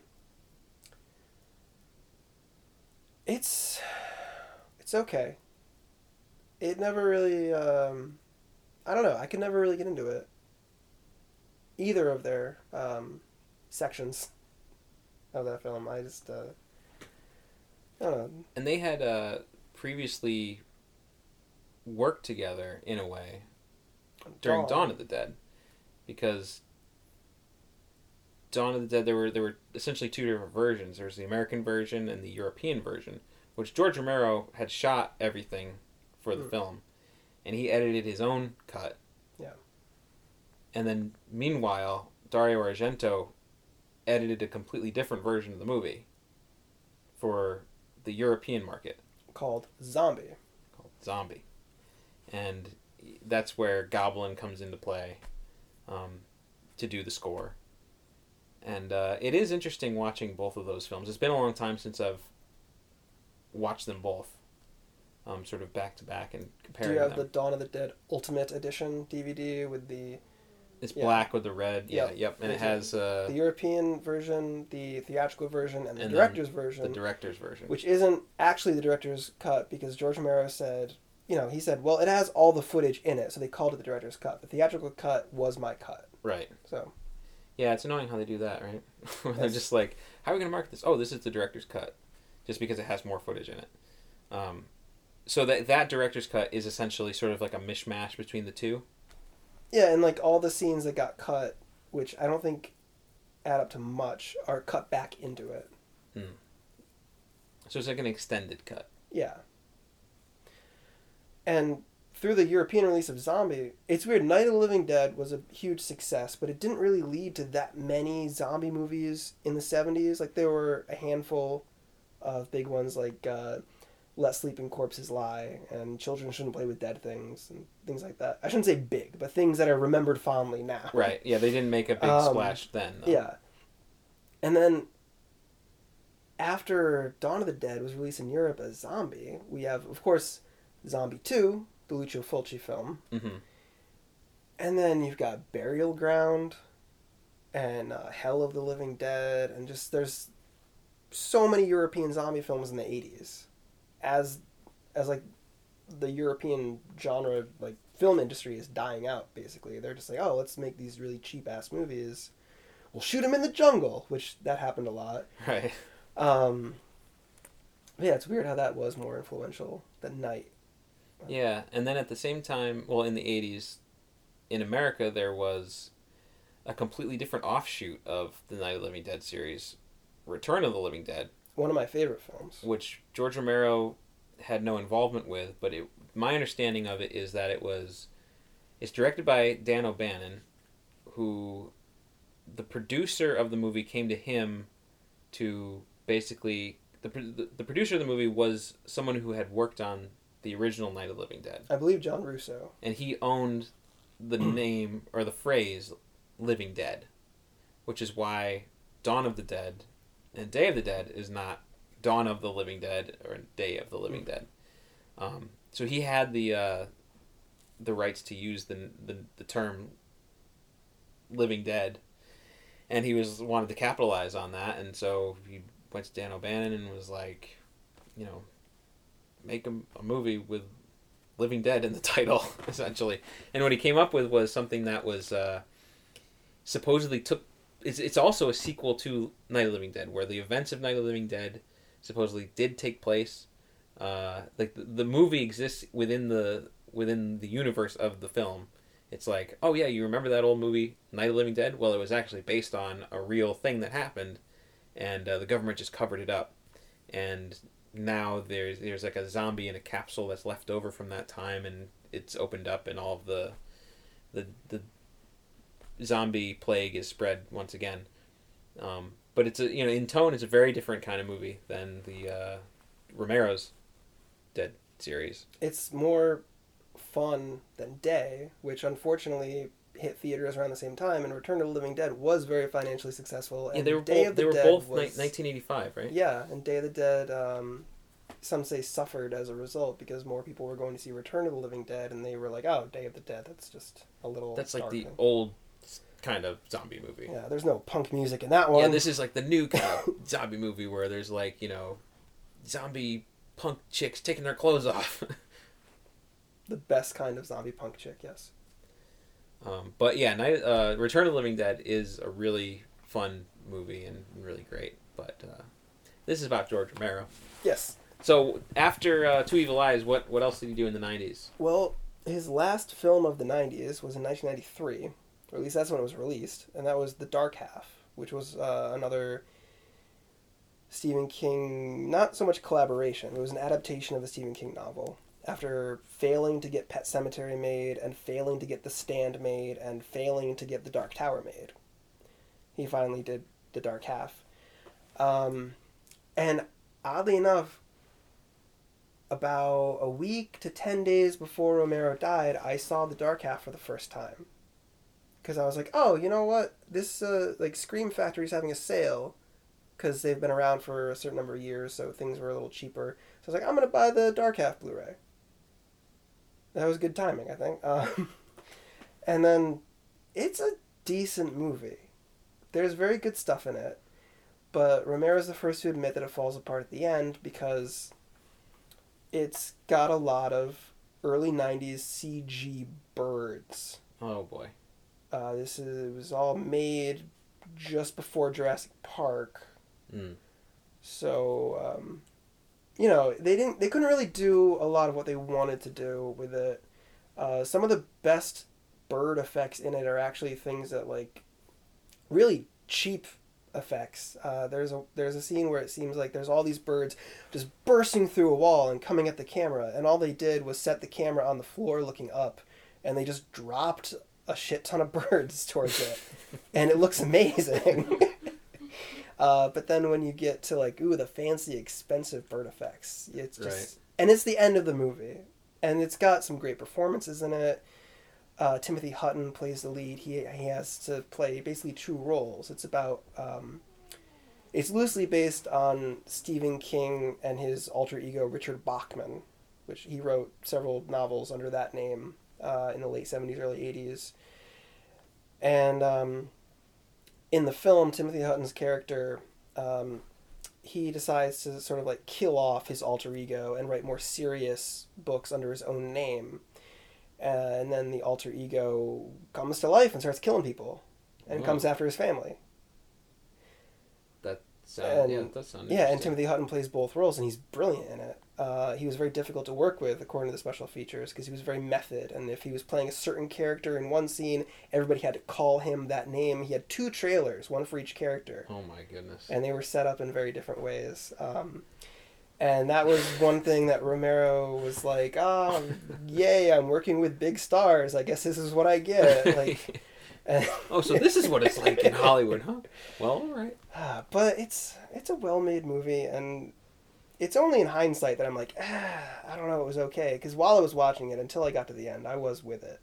it's it's okay. It never really um, I don't know, I could never really get into it. Either of their um, sections of that film. I just uh, I don't know. And they had uh, previously worked together in a way during Dawn. Dawn of the Dead, because Dawn of the Dead there were there were essentially two different versions. There was the American version and the European version, which George Romero had shot everything for the Mm. film, and he edited his own cut. Yeah. And then meanwhile, Dario Argento edited a completely different version of the movie for the European market called Zombie. called Zombie, and that's where Goblin comes into play um, to do the score. And uh, it is interesting watching both of those films. It's been a long time since I've watched them both, um, sort of back to back and comparing. Do you have them. the Dawn of the Dead Ultimate Edition DVD with the It's yeah. black with the red, yeah, Yep. yep, and it has uh, the European version, the theatrical version, and the And director's the version, director's version. which isn't actually the director's cut because George Romero said, you know, he said, well, it has all the footage in it, so they called it the director's cut. The theatrical cut was my cut. right. So Yeah, it's annoying how they do that, right? They're just like, how are we going to market this? Oh, this is the director's cut, just because it has more footage in it. Um, so that that director's cut is essentially sort of like a mishmash between the two. yeah, and like all the scenes that got cut, which I don't think add up to much, are cut back into it. So it's like an extended cut. Yeah. And through the European release of Zombie, it's weird. Night of the Living Dead was a huge success, but it didn't really lead to that many zombie movies in the 70s. Like, there were a handful of big ones like uh, Let Sleeping Corpses Lie and Children Shouldn't Play with Dead Things and things like that. I shouldn't say big, but things that are remembered fondly now. Right. Yeah, they didn't make a big Um, splash then. Though. Yeah. And then after Dawn of the Dead was released in Europe as Zombie, we have, of course, Zombie 2, the Lucio Fulci film. hmm And then you've got Burial Ground and uh, Hell of the Living Dead. And just there's so many European zombie films in the 80s. As, as like, the European genre, like, film industry is dying out, basically. They're just like, oh, let's make these really cheap ass movies. We'll shoot them in the jungle, which that happened a lot. Right. Um, yeah, it's weird how that was more influential than Night. Yeah, and then at the same time, well, in the '80s, in America, there was a completely different offshoot of the Night of the Living Dead series, Return of the Living Dead, One of my favorite films. which George Romero had no involvement with, but it, my understanding of it is that it was it's directed by Dan O'Bannon, who the producer of the movie came to him to basically the the, the producer of the movie was someone who had worked on the original Night of the Living Dead, I believe John Russo. and he owned the name or the phrase "Living Dead," which is why Dawn of the Dead and Day of the Dead is not Dawn of the Living Dead or Day of the Living Dead. Um, so he had the uh, the rights to use the the, the term living dead and he was wanted to capitalize on that and so he went to Dan O'Bannon and was like you know make a, a movie with living dead in the title essentially and what he came up with was something that was uh, supposedly took it's, it's also a sequel to Night of the Living Dead where the events of Night of the Living Dead supposedly did take place. Uh, like the, the movie exists within the within the universe of the film. It's like oh yeah you remember that old movie Night of the Living Dead? Well it was actually based on a real thing that happened and uh, the government just covered it up. And now there's there's like a zombie in a capsule that's left over from that time and it's opened up and all of the the the zombie plague is spread once again um, but it's a you know in tone it's a very different kind of movie than the uh, Romero's Dead series. It's more fun than Day, which unfortunately hit theaters around the same time, and Return of the Living Dead was very financially successful. And yeah, they were Day both of the they were Dead both was, ni- 1985, right? Yeah, and Day of the Dead, um, some say suffered as a result because more people were going to see Return of the Living Dead, and they were like, "Oh, Day of the Dead, that's just a little." That's like the dark." old kind of zombie movie. Yeah, there's no punk music in that one. Yeah, this is like the new kind of zombie movie where there's like you know, zombie punk chicks taking their clothes off. the best kind of zombie punk chick. Yes. um, but yeah, Night, uh, Return of the Living Dead is a really fun movie and really great. But uh, this is about George Romero. Yes. So after uh, Two Evil Eyes, what what else did he do in the '90s? Well, his last film of the 90s was in 1993, or at least that's when it was released, and that was The Dark Half, which was uh, another Stephen King, not so much collaboration, it was an adaptation of a Stephen King novel. After failing to get Pet Sematary made, and failing to get The Stand made, and failing to get The Dark Tower made, he finally did The Dark Half. Um, and oddly enough, about a week to 10 days before Romero died, I saw The Dark Half for the first time. Because I was like, oh, you know what? This, uh, like, Scream Factory's having a sale. Because they've been around for a certain number of years, so things were a little cheaper. So I was like, I'm to buy the Dark Half Blu ray. That was good timing, I think. Um, and then it's a decent movie. There's very good stuff in it. But Romero's the first to admit that it falls apart at the end because it's got a lot of early 90s CG birds. Oh boy. Uh, this is, it was all made just before Jurassic Park. Mm. So, um, you know, they didn't they couldn't really do a lot of what they wanted to do with it. Uh, some of the best bird effects in it are actually things that like really cheap effects. Uh, there's a there's a scene where it seems like there's all these birds just bursting through a wall and coming at the camera, and all they did was set the camera on the floor looking up, and they just dropped a shit ton of birds towards it, and it looks amazing. uh, but then when you get to like ooh the fancy expensive bird effects, it's just Right. and it's the end of the movie, and it's got some great performances in it. Uh, Timothy Hutton plays the lead. He he has to play basically two roles. It's about um, it's loosely based on Stephen King and his alter ego Richard Bachman, which he wrote several novels under that name uh, in the late seventies, early eighties. And um, in the film, Timothy Hutton's character, um, he decides to sort of like kill off his alter ego and write more serious books under his own name. Uh, and then the alter ego comes to life and starts killing people and comes after his family. That sound, And- yeah, that sounds Yeah, and Timothy Hutton plays both roles, and he's brilliant in it. Uh, he was very difficult to work with, according to the special features, because he was very method. And if he was playing a certain character in one scene, everybody had to call him that name. He had two trailers, one for each character, Oh my goodness. and they were set up in very different ways. Um, and that was one thing that Romero was like, "Oh, yay! I'm working with big stars. I guess this is what I get." Like, oh, so this is what it's like in Hollywood, huh? Well, all right. Ah, but it's it's a well-made movie and it's only in hindsight that I'm like ah, I don't know it was okay because while I was watching it until I got to the end I was with it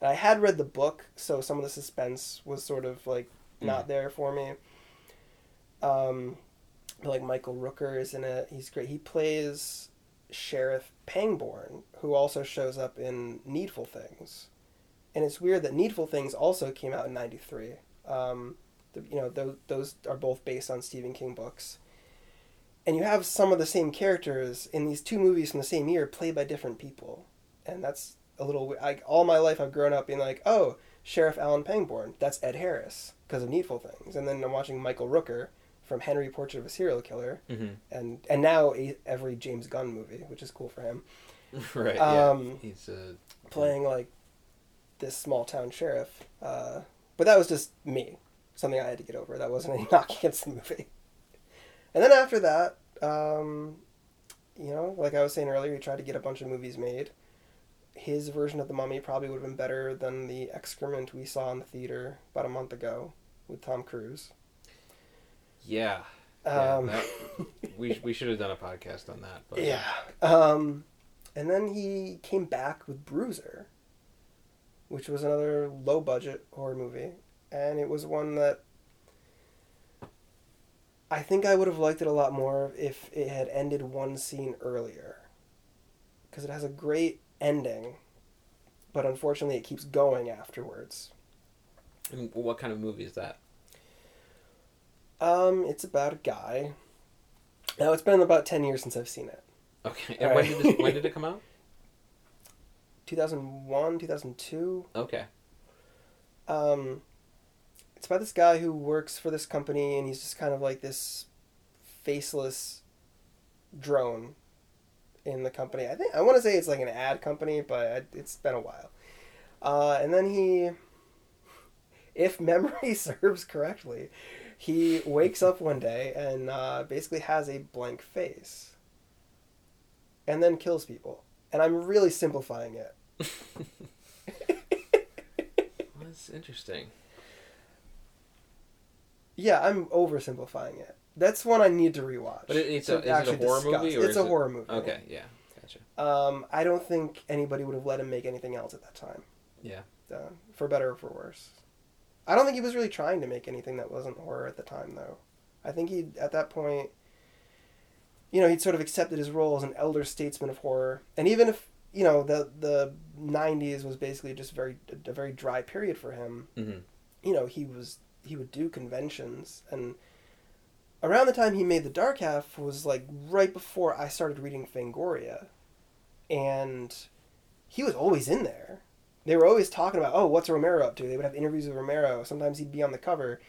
and I had read the book so some of the suspense was sort of like not there for me um but, like Michael Rooker is in it he's great he plays Sheriff Pangborn, who also shows up in Needful Things. And it's weird that Needful Things also came out in 93. Um, the, you know, those, those are both based on Stephen King books. And you have some of the same characters in these two movies from the same year played by different people. And that's a little like all my life I've grown up being like, "Oh, Sheriff Alan Pangborn, that's Ed Harris because of Needful Things." And then I'm watching Michael Rooker from Henry Portrait of a Serial Killer Mm-hmm. and and now a, every James Gunn movie, which is cool for him, right. Um, yeah. He's uh, playing like this small town sheriff. Uh, but that was just me, something I had to get over. That wasn't any knock against the movie. And then after that, um, you know, like I was saying earlier, he tried to get a bunch of movies made. His version of the Mummy probably would have been better than the excrement we saw in the theater about a month ago with Tom Cruise. yeah. Yeah, Um, that- we we should have done a podcast on that. But Yeah. Um, and then he came back with Bruiser, which was another low budget horror movie. And it was one that I think I would have liked it a lot more if it had ended one scene earlier. Because it has a great ending, but unfortunately it keeps going afterwards. And what kind of movie is that? Um, it's about a guy. Now, it's been about 10 years since I've seen it. Okay. And when did this, when did it come out? 2001, 2002. Okay. Um, it's about this guy who works for this company, and he's just kind of like this faceless drone in the company. I think I want to say it's like an ad company, but it's been a while. Uh, and then he, if memory serves correctly, he wakes up one day and uh, basically has a blank face, and then kills people. And I'm really simplifying it. That's interesting. Yeah, I'm oversimplifying it. That's one I need to rewatch. But it, it's a, is it a horror discuss. movie or It's a it- horror movie. Okay. Yeah. Gotcha. Um, I don't think anybody would have let him make anything else at that time, Yeah. uh, for better or for worse. I don't think he was really trying to make anything that wasn't horror at the time, though. I think he, at that point, you know, he'd sort of accepted his role as an elder statesman of horror, and even if you know the the '90s was basically just very a very dry period for him, Mm-hmm. you know, he was he would do conventions and around the time he made the dark half was like right before I started reading Fangoria. And he was always in there. They were always talking about, oh, what's Romero up to? They would have interviews with Romero. Sometimes he'd be on the cover,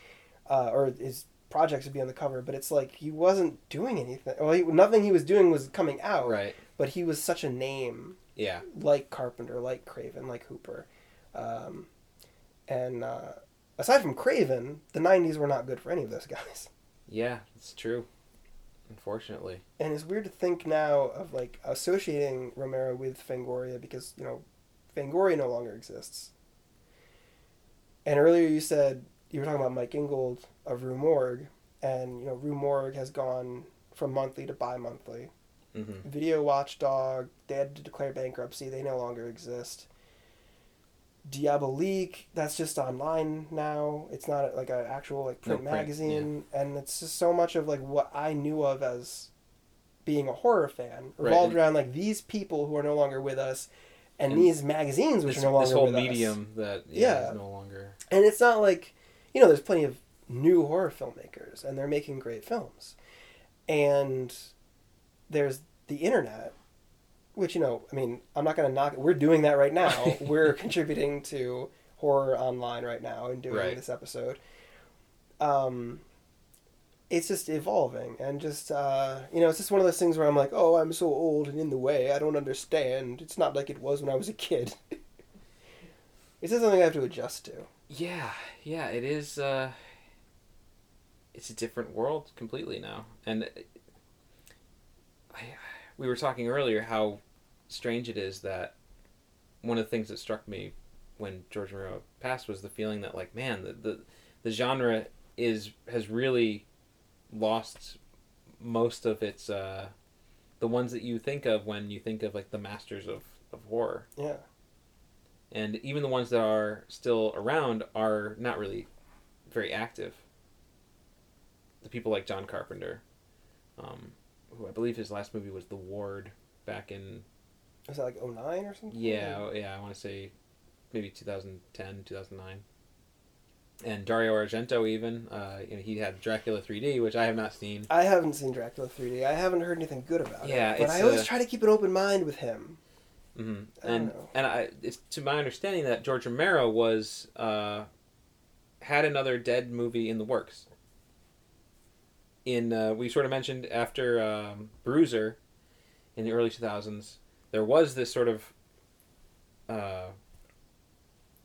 uh, or his projects would be on the cover. But it's like he wasn't doing anything. Well, he, nothing he was doing was coming out. Right. But he was such a name Yeah. like Carpenter, like Craven, like Hooper. Um, and uh, aside from Craven, the 90s were not good for any of those guys. Yeah. It's true. Unfortunately. And it's weird to think now of like associating Romero with Fangoria because, you know, Fangoria no longer exists. And earlier you said you were talking about Mike Ingold of Rue Morgue, and you know, Rue Morgue has gone from monthly to bi monthly. Mm-hmm. Video Watchdog, they had to declare bankruptcy. They no longer exist. Diabolique, that's just online now. It's not like an actual like print, No print, magazine, and it's just so much of like what I knew of as being a horror fan revolved and- around like these people who are no longer with us, and, And these magazines which This, are no longer this whole with us. medium that yeah, Yeah. is no longer. And it's not like, you know, there's plenty of new horror filmmakers and they're making great films. And there's the internet, which, you know, I mean, I'm not going to knock it. We're doing that right now. We're contributing to horror online right now and doing Right. this episode. Um, it's just evolving and just, uh, you know, it's just one of those things where I'm like, oh, I'm so old and in the way. I don't understand. It's not like it was when I was a kid. it's just something I have to adjust to. Yeah. Yeah. It is. Uh, it's a different world completely now, and we were talking earlier how strange it is that one of the things that struck me when George Romero passed was the feeling that like man the the, the genre is has really lost most of its uh, the ones that you think of when you think of like the masters of, of horror Yeah. and even the ones that are still around are not really very active. The people like John Carpenter, um, who I believe his last movie was The Ward, back in Was that like 09 or something? yeah yeah I want to say maybe 2010 2009. And Dario Argento even uh, you know he had Dracula 3D which I have not seen. I haven't seen Dracula 3D. I haven't heard anything good about Yeah, it. But it's, I always uh, try to keep an open mind with him. hmm And know. and I it's to my understanding that George Romero was uh, had another Dead movie in the works. In uh, we sort of mentioned after um, Bruiser, in the early two thousands, there was this sort of uh,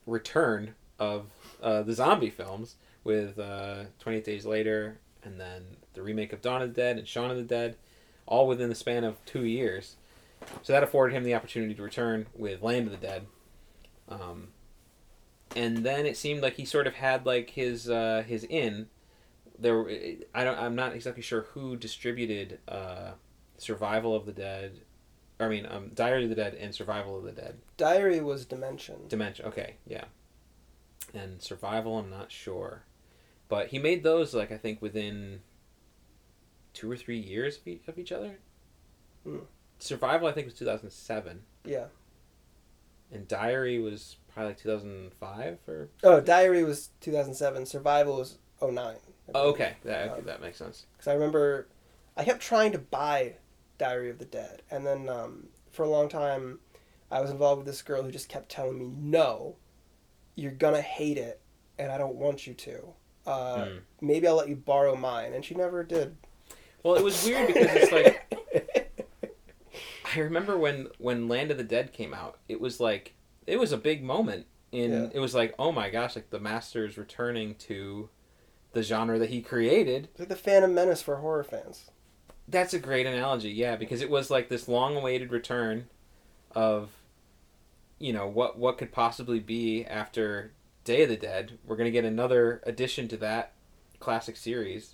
return of uh, the zombie films with uh, Twenty Eight Days Later, and then the remake of Dawn of the Dead and Shaun of the Dead, all within the span of two years. So that afforded him the opportunity to return with Land of the Dead. Um, and then it seemed like he sort of had like his uh, his in. There, I don't. I'm not exactly sure who distributed uh, Survival of the Dead. I mean, um, Diary of the Dead and Survival of the Dead. Diary was Dimension. Dementia. Okay, yeah. And Survival, I'm not sure, but he made those like I think within two or three years of each, of each other. Hmm. Survival, I think, was 2007, Yeah. and Diary was probably like 2005 or. Oh, Diary was 2007. Survival was 09. Oh, okay, that okay, that makes sense. Because I remember I kept trying to buy Diary of the Dead. And then um, for a long time, I was involved with this girl who just kept telling me, no, you're to hate it, and I don't want you to. Uh, Hmm. Maybe I'll let you borrow mine. And she never did. Well, it was weird because it's like I remember when when Land of the Dead came out, it was like it was a big moment. In Yeah. it was like oh my gosh, like the master's returning to the genre that he created. It's like the Phantom Menace for horror fans. That's a great analogy, yeah, because it was like this long-awaited return of you know what what could possibly be after Day of the Dead. We're gonna get another addition to that classic series.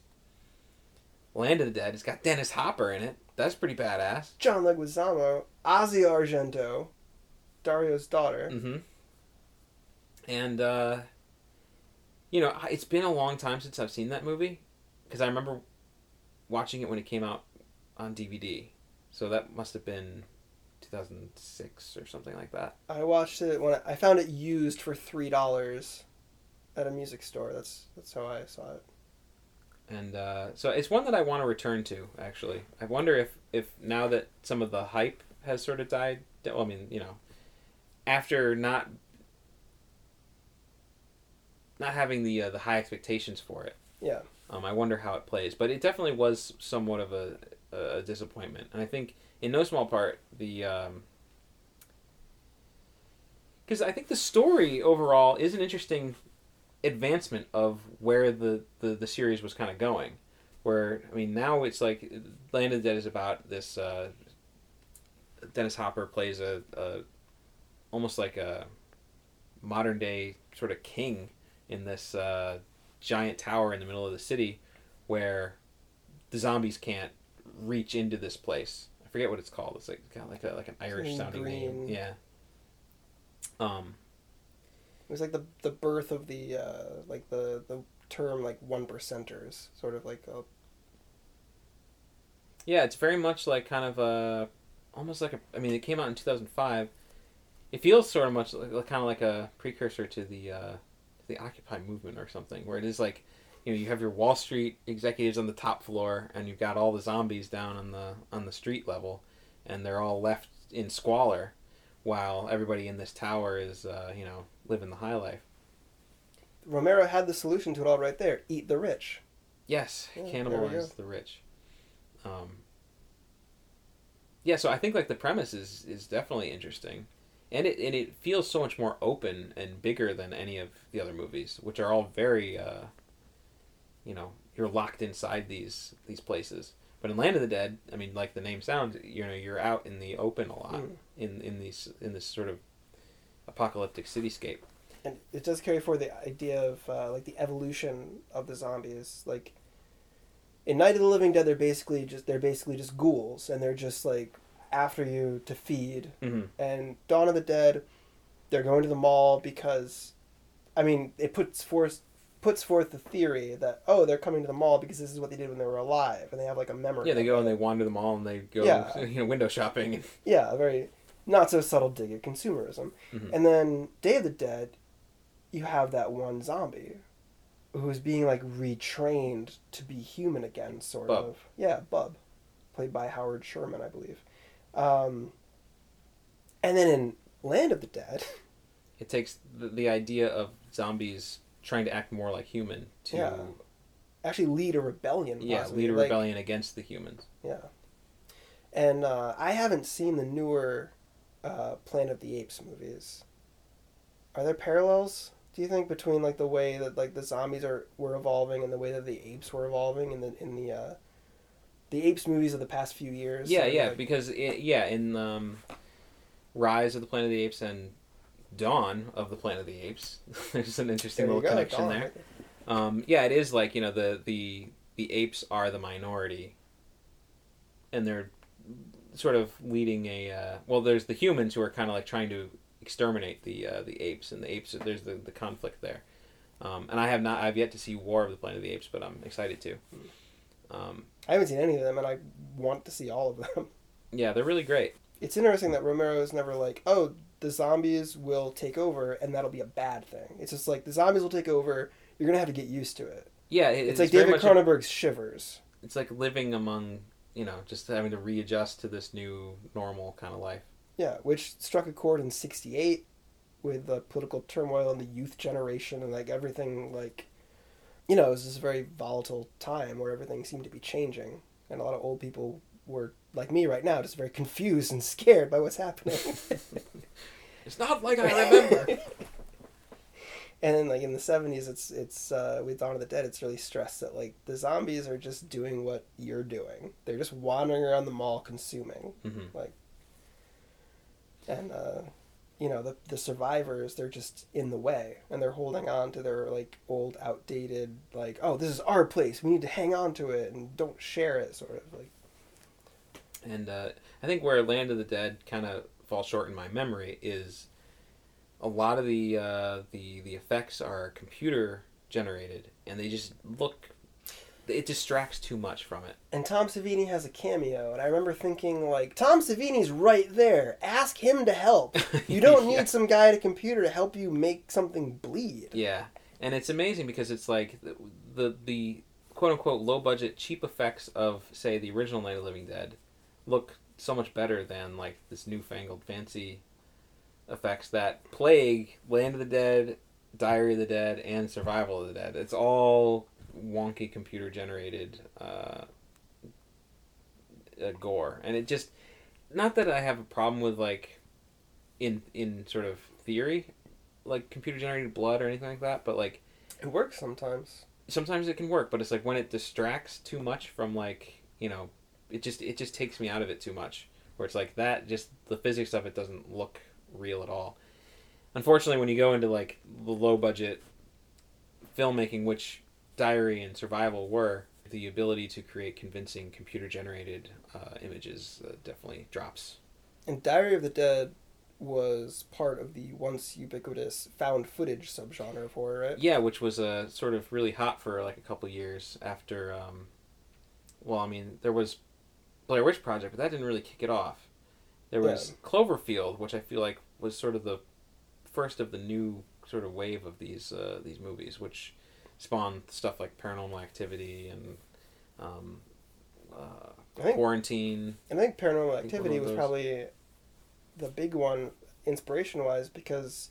Land of the Dead. It's got Dennis Hopper in it. That's pretty badass. John Leguizamo, Asia Argento, Dario's daughter. Mm-hmm. And uh, you know, it's been a long time since I've seen that movie because I remember watching it when it came out on DVD. So that must have been 2006 or something like that. I watched it when I, I found it used for three dollars at a music store. That's that's how I saw it. And uh, so it's one that I want to return to. Actually, I wonder if if now that some of the hype has sort of died. Well, I mean, you know, after not not having the uh, the high expectations for it. Yeah. Um, I wonder how it plays, but it definitely was somewhat of a, a disappointment, and I think in no small part the Um, because I think the story overall is an interesting advancement of where the, the, the series was kind of going. Where I mean now it's like Land of the Dead is about this uh, Dennis Hopper plays a, a almost like a modern day sort of king in this uh, giant tower in the middle of the city where the zombies can't reach into this place. I forget what it's called. It's like kind of like a, like an Irish sounding name. Yeah. Um. It was like the the birth of the uh, like the the term like one percenters, sort of like a Yeah, it's very much like kind of a, almost like a. I mean, it came out in two thousand five. It feels sort of much like, kind of like a precursor to the uh, the Occupy movement or something, where it is like, you know, you have your Wall Street executives on the top floor, and you've got all the zombies down on the on the street level, and they're all left in squalor, while everybody in this tower is, uh, you know, living the high life. Romero had the solution to it all right there. Eat the rich. Yes, Yeah, cannibalize the rich. Um, yeah, so I think like the premise is is definitely interesting, and it and it feels so much more open and bigger than any of the other movies, which are all very, uh, you know, you're locked inside these these places. But in Land of the Dead, I mean, like the name sounds, you know, you're out in the open a lot Mm. in in these in this sort of apocalyptic cityscape. and it does carry forward the idea of uh, like the evolution of the zombies. Like in Night of the Living Dead, they're basically just they're basically just ghouls, and they're just like after you to feed. Mm-hmm. And Dawn of the Dead, they're going to the mall because, I mean, it puts forth puts forth the theory that oh they're coming to the mall because this is what they did when they were alive and they have like a memory. Yeah, they go and they wander the mall and they go Yeah. you know window shopping. Yeah, a very not so subtle dig at consumerism. Mhm. And then Day of the Dead, you have that one zombie who's being like retrained to be human again, sort Bub. of. Yeah, Bub, played by Howard Sherman, I believe. Um, and then in Land of the Dead, It takes the, the idea of zombies trying to act more like human to Yeah. actually lead a rebellion. yeah, possibly. lead a Like, rebellion against the humans. Yeah. And uh, I haven't seen the newer uh, Planet of the Apes movies. Are there parallels? Do you think between like the way that like the zombies are were evolving and the way that the apes were evolving in the in the uh, the apes movies of the past few years? Yeah, yeah, like- because it, yeah, in um, Rise of the Planet of the Apes and Dawn of the Planet of the Apes, there's an interesting There little go, connection Dawn. there. Um, yeah, it is like you know the the the apes are the minority, and they're sort of leading a uh, well. There's the humans who are kind of like trying to exterminate the uh, the apes, and the apes. There's the, the conflict there, um, and I have not. I've yet to see War of the Planet of the Apes, but I'm excited to. Um, I haven't seen any of them, and I want to see all of them. yeah, they're really great. It's interesting that Romero is never like, oh, the zombies will take over, and that'll be a bad thing. It's just like the zombies will take over. You're gonna have to get used to it. Yeah, it- It's, like very David Cronenberg's Shivers. it's like living among you know just having to readjust to this new normal kind of life Yeah, which struck a chord in '68 with the political turmoil and the youth generation and like everything like, you know, it was this very volatile time where everything seemed to be changing, and a lot of old people were like me right now, just very confused and scared by what's happening. it's not like i remember and then like in the '70s, it's it's uh, with Dawn of the Dead, it's really stressed that like the zombies are just doing what you're doing. They're just wandering around the mall consuming. hmm and uh, you know the the survivors they're just in the way and they're holding on to their like old outdated like oh this is our place. We need to hang on to it and don't share it sort of like. And uh, i think where land of the dead kind of falls short in my memory is a lot of the uh, the the effects are computer generated and they just look it distracts too much from it. And Tom Savini has a cameo and I remember thinking like Tom Savini's right there. Ask him to help. You don't need some guy at a computer to help you make something bleed. Yeah, and it's amazing because it's like the the, the quote unquote low budget cheap effects of say the original Night of the Living Dead look so much better than like this newfangled fancy effects that plague Land of the Dead, Diary of the Dead, and Survival of the Dead. It's all wonky computer generated uh, uh, gore, and it just not that I have a problem with like in in sort of theory like computer generated blood or anything like that, but like it works sometimes sometimes it can work, but it's like when it distracts too much from like you know, it just it just takes me out of it too much. Where it's like that, just the physics of it doesn't look real at all. Unfortunately, when you go into like the low budget filmmaking, which Diary and Survival were, the ability to create convincing computer generated uh, images uh, definitely drops. and Diary of the Dead was part of the once ubiquitous found footage subgenre of horror right Yeah, which was uh, sort of really hot for like a couple years after. Um, well, I mean, there was Blair Witch Project, but that didn't really kick it off. There was Cloverfield, which I feel like was sort of the first of the new sort of wave of these uh, these movies, which spawned stuff like Paranormal Activity and um, uh, think Quarantine. And I think Paranormal Activity of was probably the big one, inspiration wise, because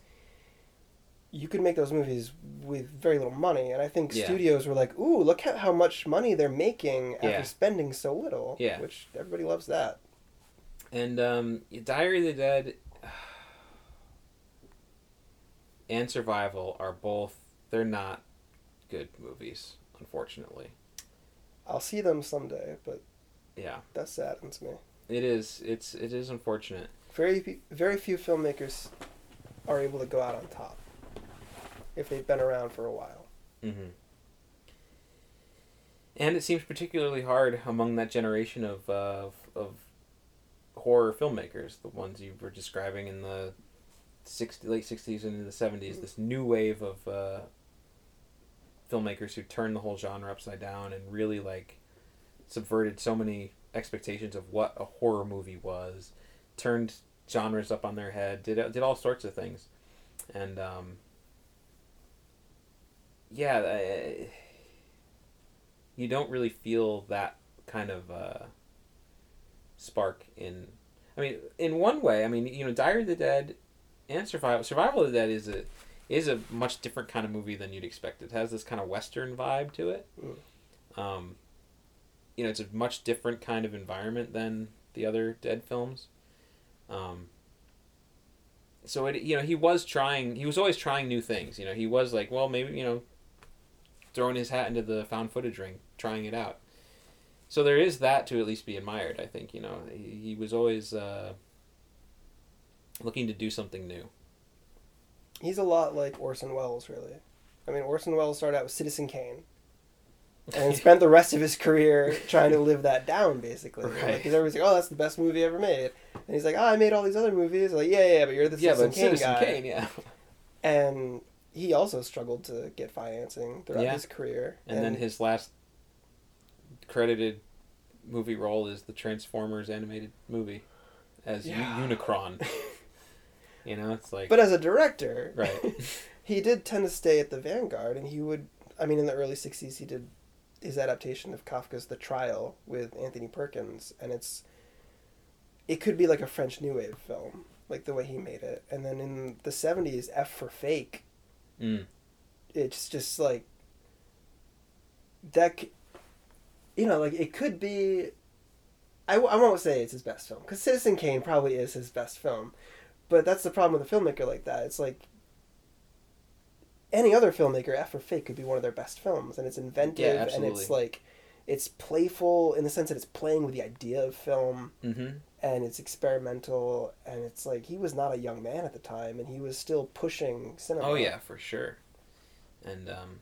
you could make those movies with very little money. And I think Yeah. studios were like, ooh, look at how much money they're making after Yeah. spending so little. Yeah. Which everybody loves that. And um, Diary of the Dead and Survival are both, they're not good movies, unfortunately. I'll see them someday, but Yeah, that saddens me. it is. It's it is unfortunate. Very, very few filmmakers are able to go out on top if they've been around for a while. Mm-hmm. And it seems particularly hard among that generation of uh, of, of horror filmmakers, the ones you were describing in the 60, late sixties and in the seventies. This new wave of uh, filmmakers who turned the whole genre upside down and really like subverted so many expectations of what a horror movie was, turned genres up on their head, did did all sorts of things, and um, yeah, I, you don't really feel that kind of uh, spark in. I mean, in one way, I mean, you know, Diary of the Dead and Survival Survival of the Dead is a is a much different kind of movie than you'd expect. It has this kind of western vibe to it. Um, you know, it's a much different kind of environment than the other Dead films. Um, so it, you know, he was trying. He was always trying new things. You know, he was like, well, maybe you know, throwing his hat into the found footage ring, trying it out. So there is that to at least be admired. I think you know he, he was always uh, looking to do something new. He's a lot like Orson Welles, really. I mean, Orson Welles started out with Citizen Kane, and spent the rest of his career trying to live that down, basically. Right. Because everybody's like, "Oh, that's the best movie ever made," and he's like, "Oh, I made all these other movies." Like, yeah, yeah, but you're the yeah, Citizen but Kane Citizen guy. Kane, yeah. And he also struggled to get financing throughout Yeah. his career. And, then his last credited movie role is the Transformers animated movie as U- Yeah. Unicron. you know, it's like but as a director, right. he did tend to stay at the vanguard, and he would. I mean, in the early '60s, he did his adaptation of Kafka's *The Trial* with Anthony Perkins, and it's it could be like a French New Wave film, like the way he made it. And then in the '70s, *F for Fake*, Mm. it's just like that. You know, like it could be. I, w- I won't say it's his best film because Citizen Kane probably is his best film, but that's the problem with a filmmaker like that. It's like any other filmmaker, F for Fake could be one of their best films, and it's inventive and it's like it's playful in the sense that it's playing with the idea of film Mm-hmm. and it's experimental and it's like he was not a young man at the time and he was still pushing cinema. Oh yeah, for sure. And um,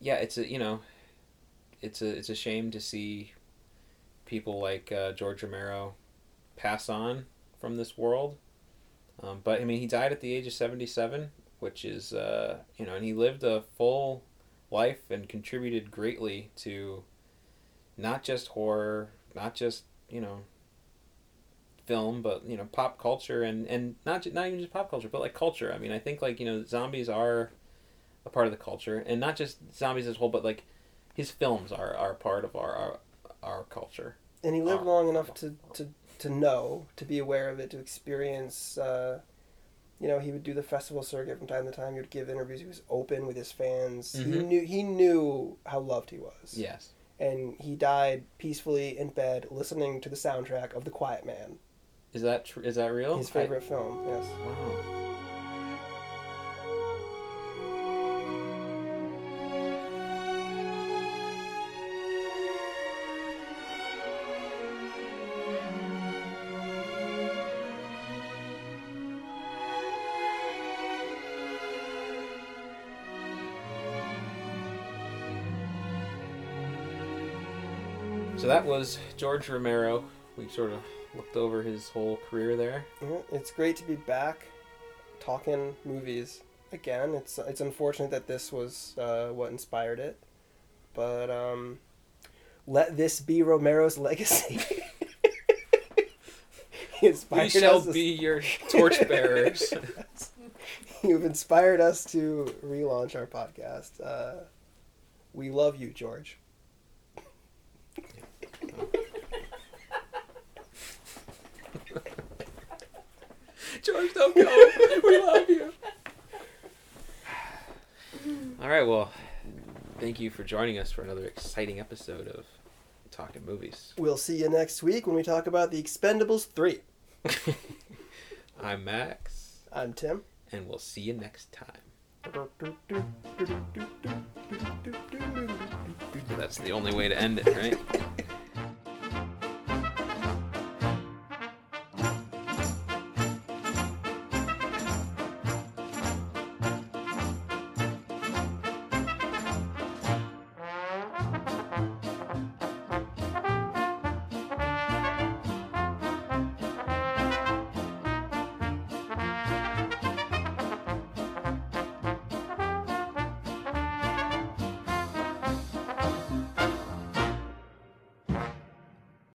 yeah, it's a you know, it's a it's a shame to see people like uh, George Romero pass on from this world. Um, but I mean, he died at the age of seventy seven, which is uh, you know, and he lived a full life and contributed greatly to not just horror, not just you know film, but you know pop culture and and not not even just pop culture, but like culture. I mean, I think like you know zombies are a part of the culture, and not just zombies as a whole, but like his films are are part of our our, our culture. and he lived Oh. long enough to, to to know, to be aware of it, to experience. Uh, you know, he would do the festival circuit from time to time. He would give interviews. He was open with his fans. He Mhm. knew he knew how loved he was. Yes. And he died peacefully in bed, listening to the soundtrack of The Quiet Man, Is that tr- is that real? his I- favorite film. Yes. wow. That was George Romero. We sort of looked over his whole career there. It's great to be back, talking movies again. It's it's unfortunate that this was uh, what inspired it, but um, let this be Romero's legacy. he We shall us. be your torchbearers. You've inspired us to relaunch our podcast. Uh, we love you, George. George, don't go. we love you. All right, well, thank you for joining us for another exciting episode of Talking Movies. We'll see you next week when we talk about The Expendables 3. I'm Max, I'm Tim. and we'll see you next time. That's the only way to end it, right?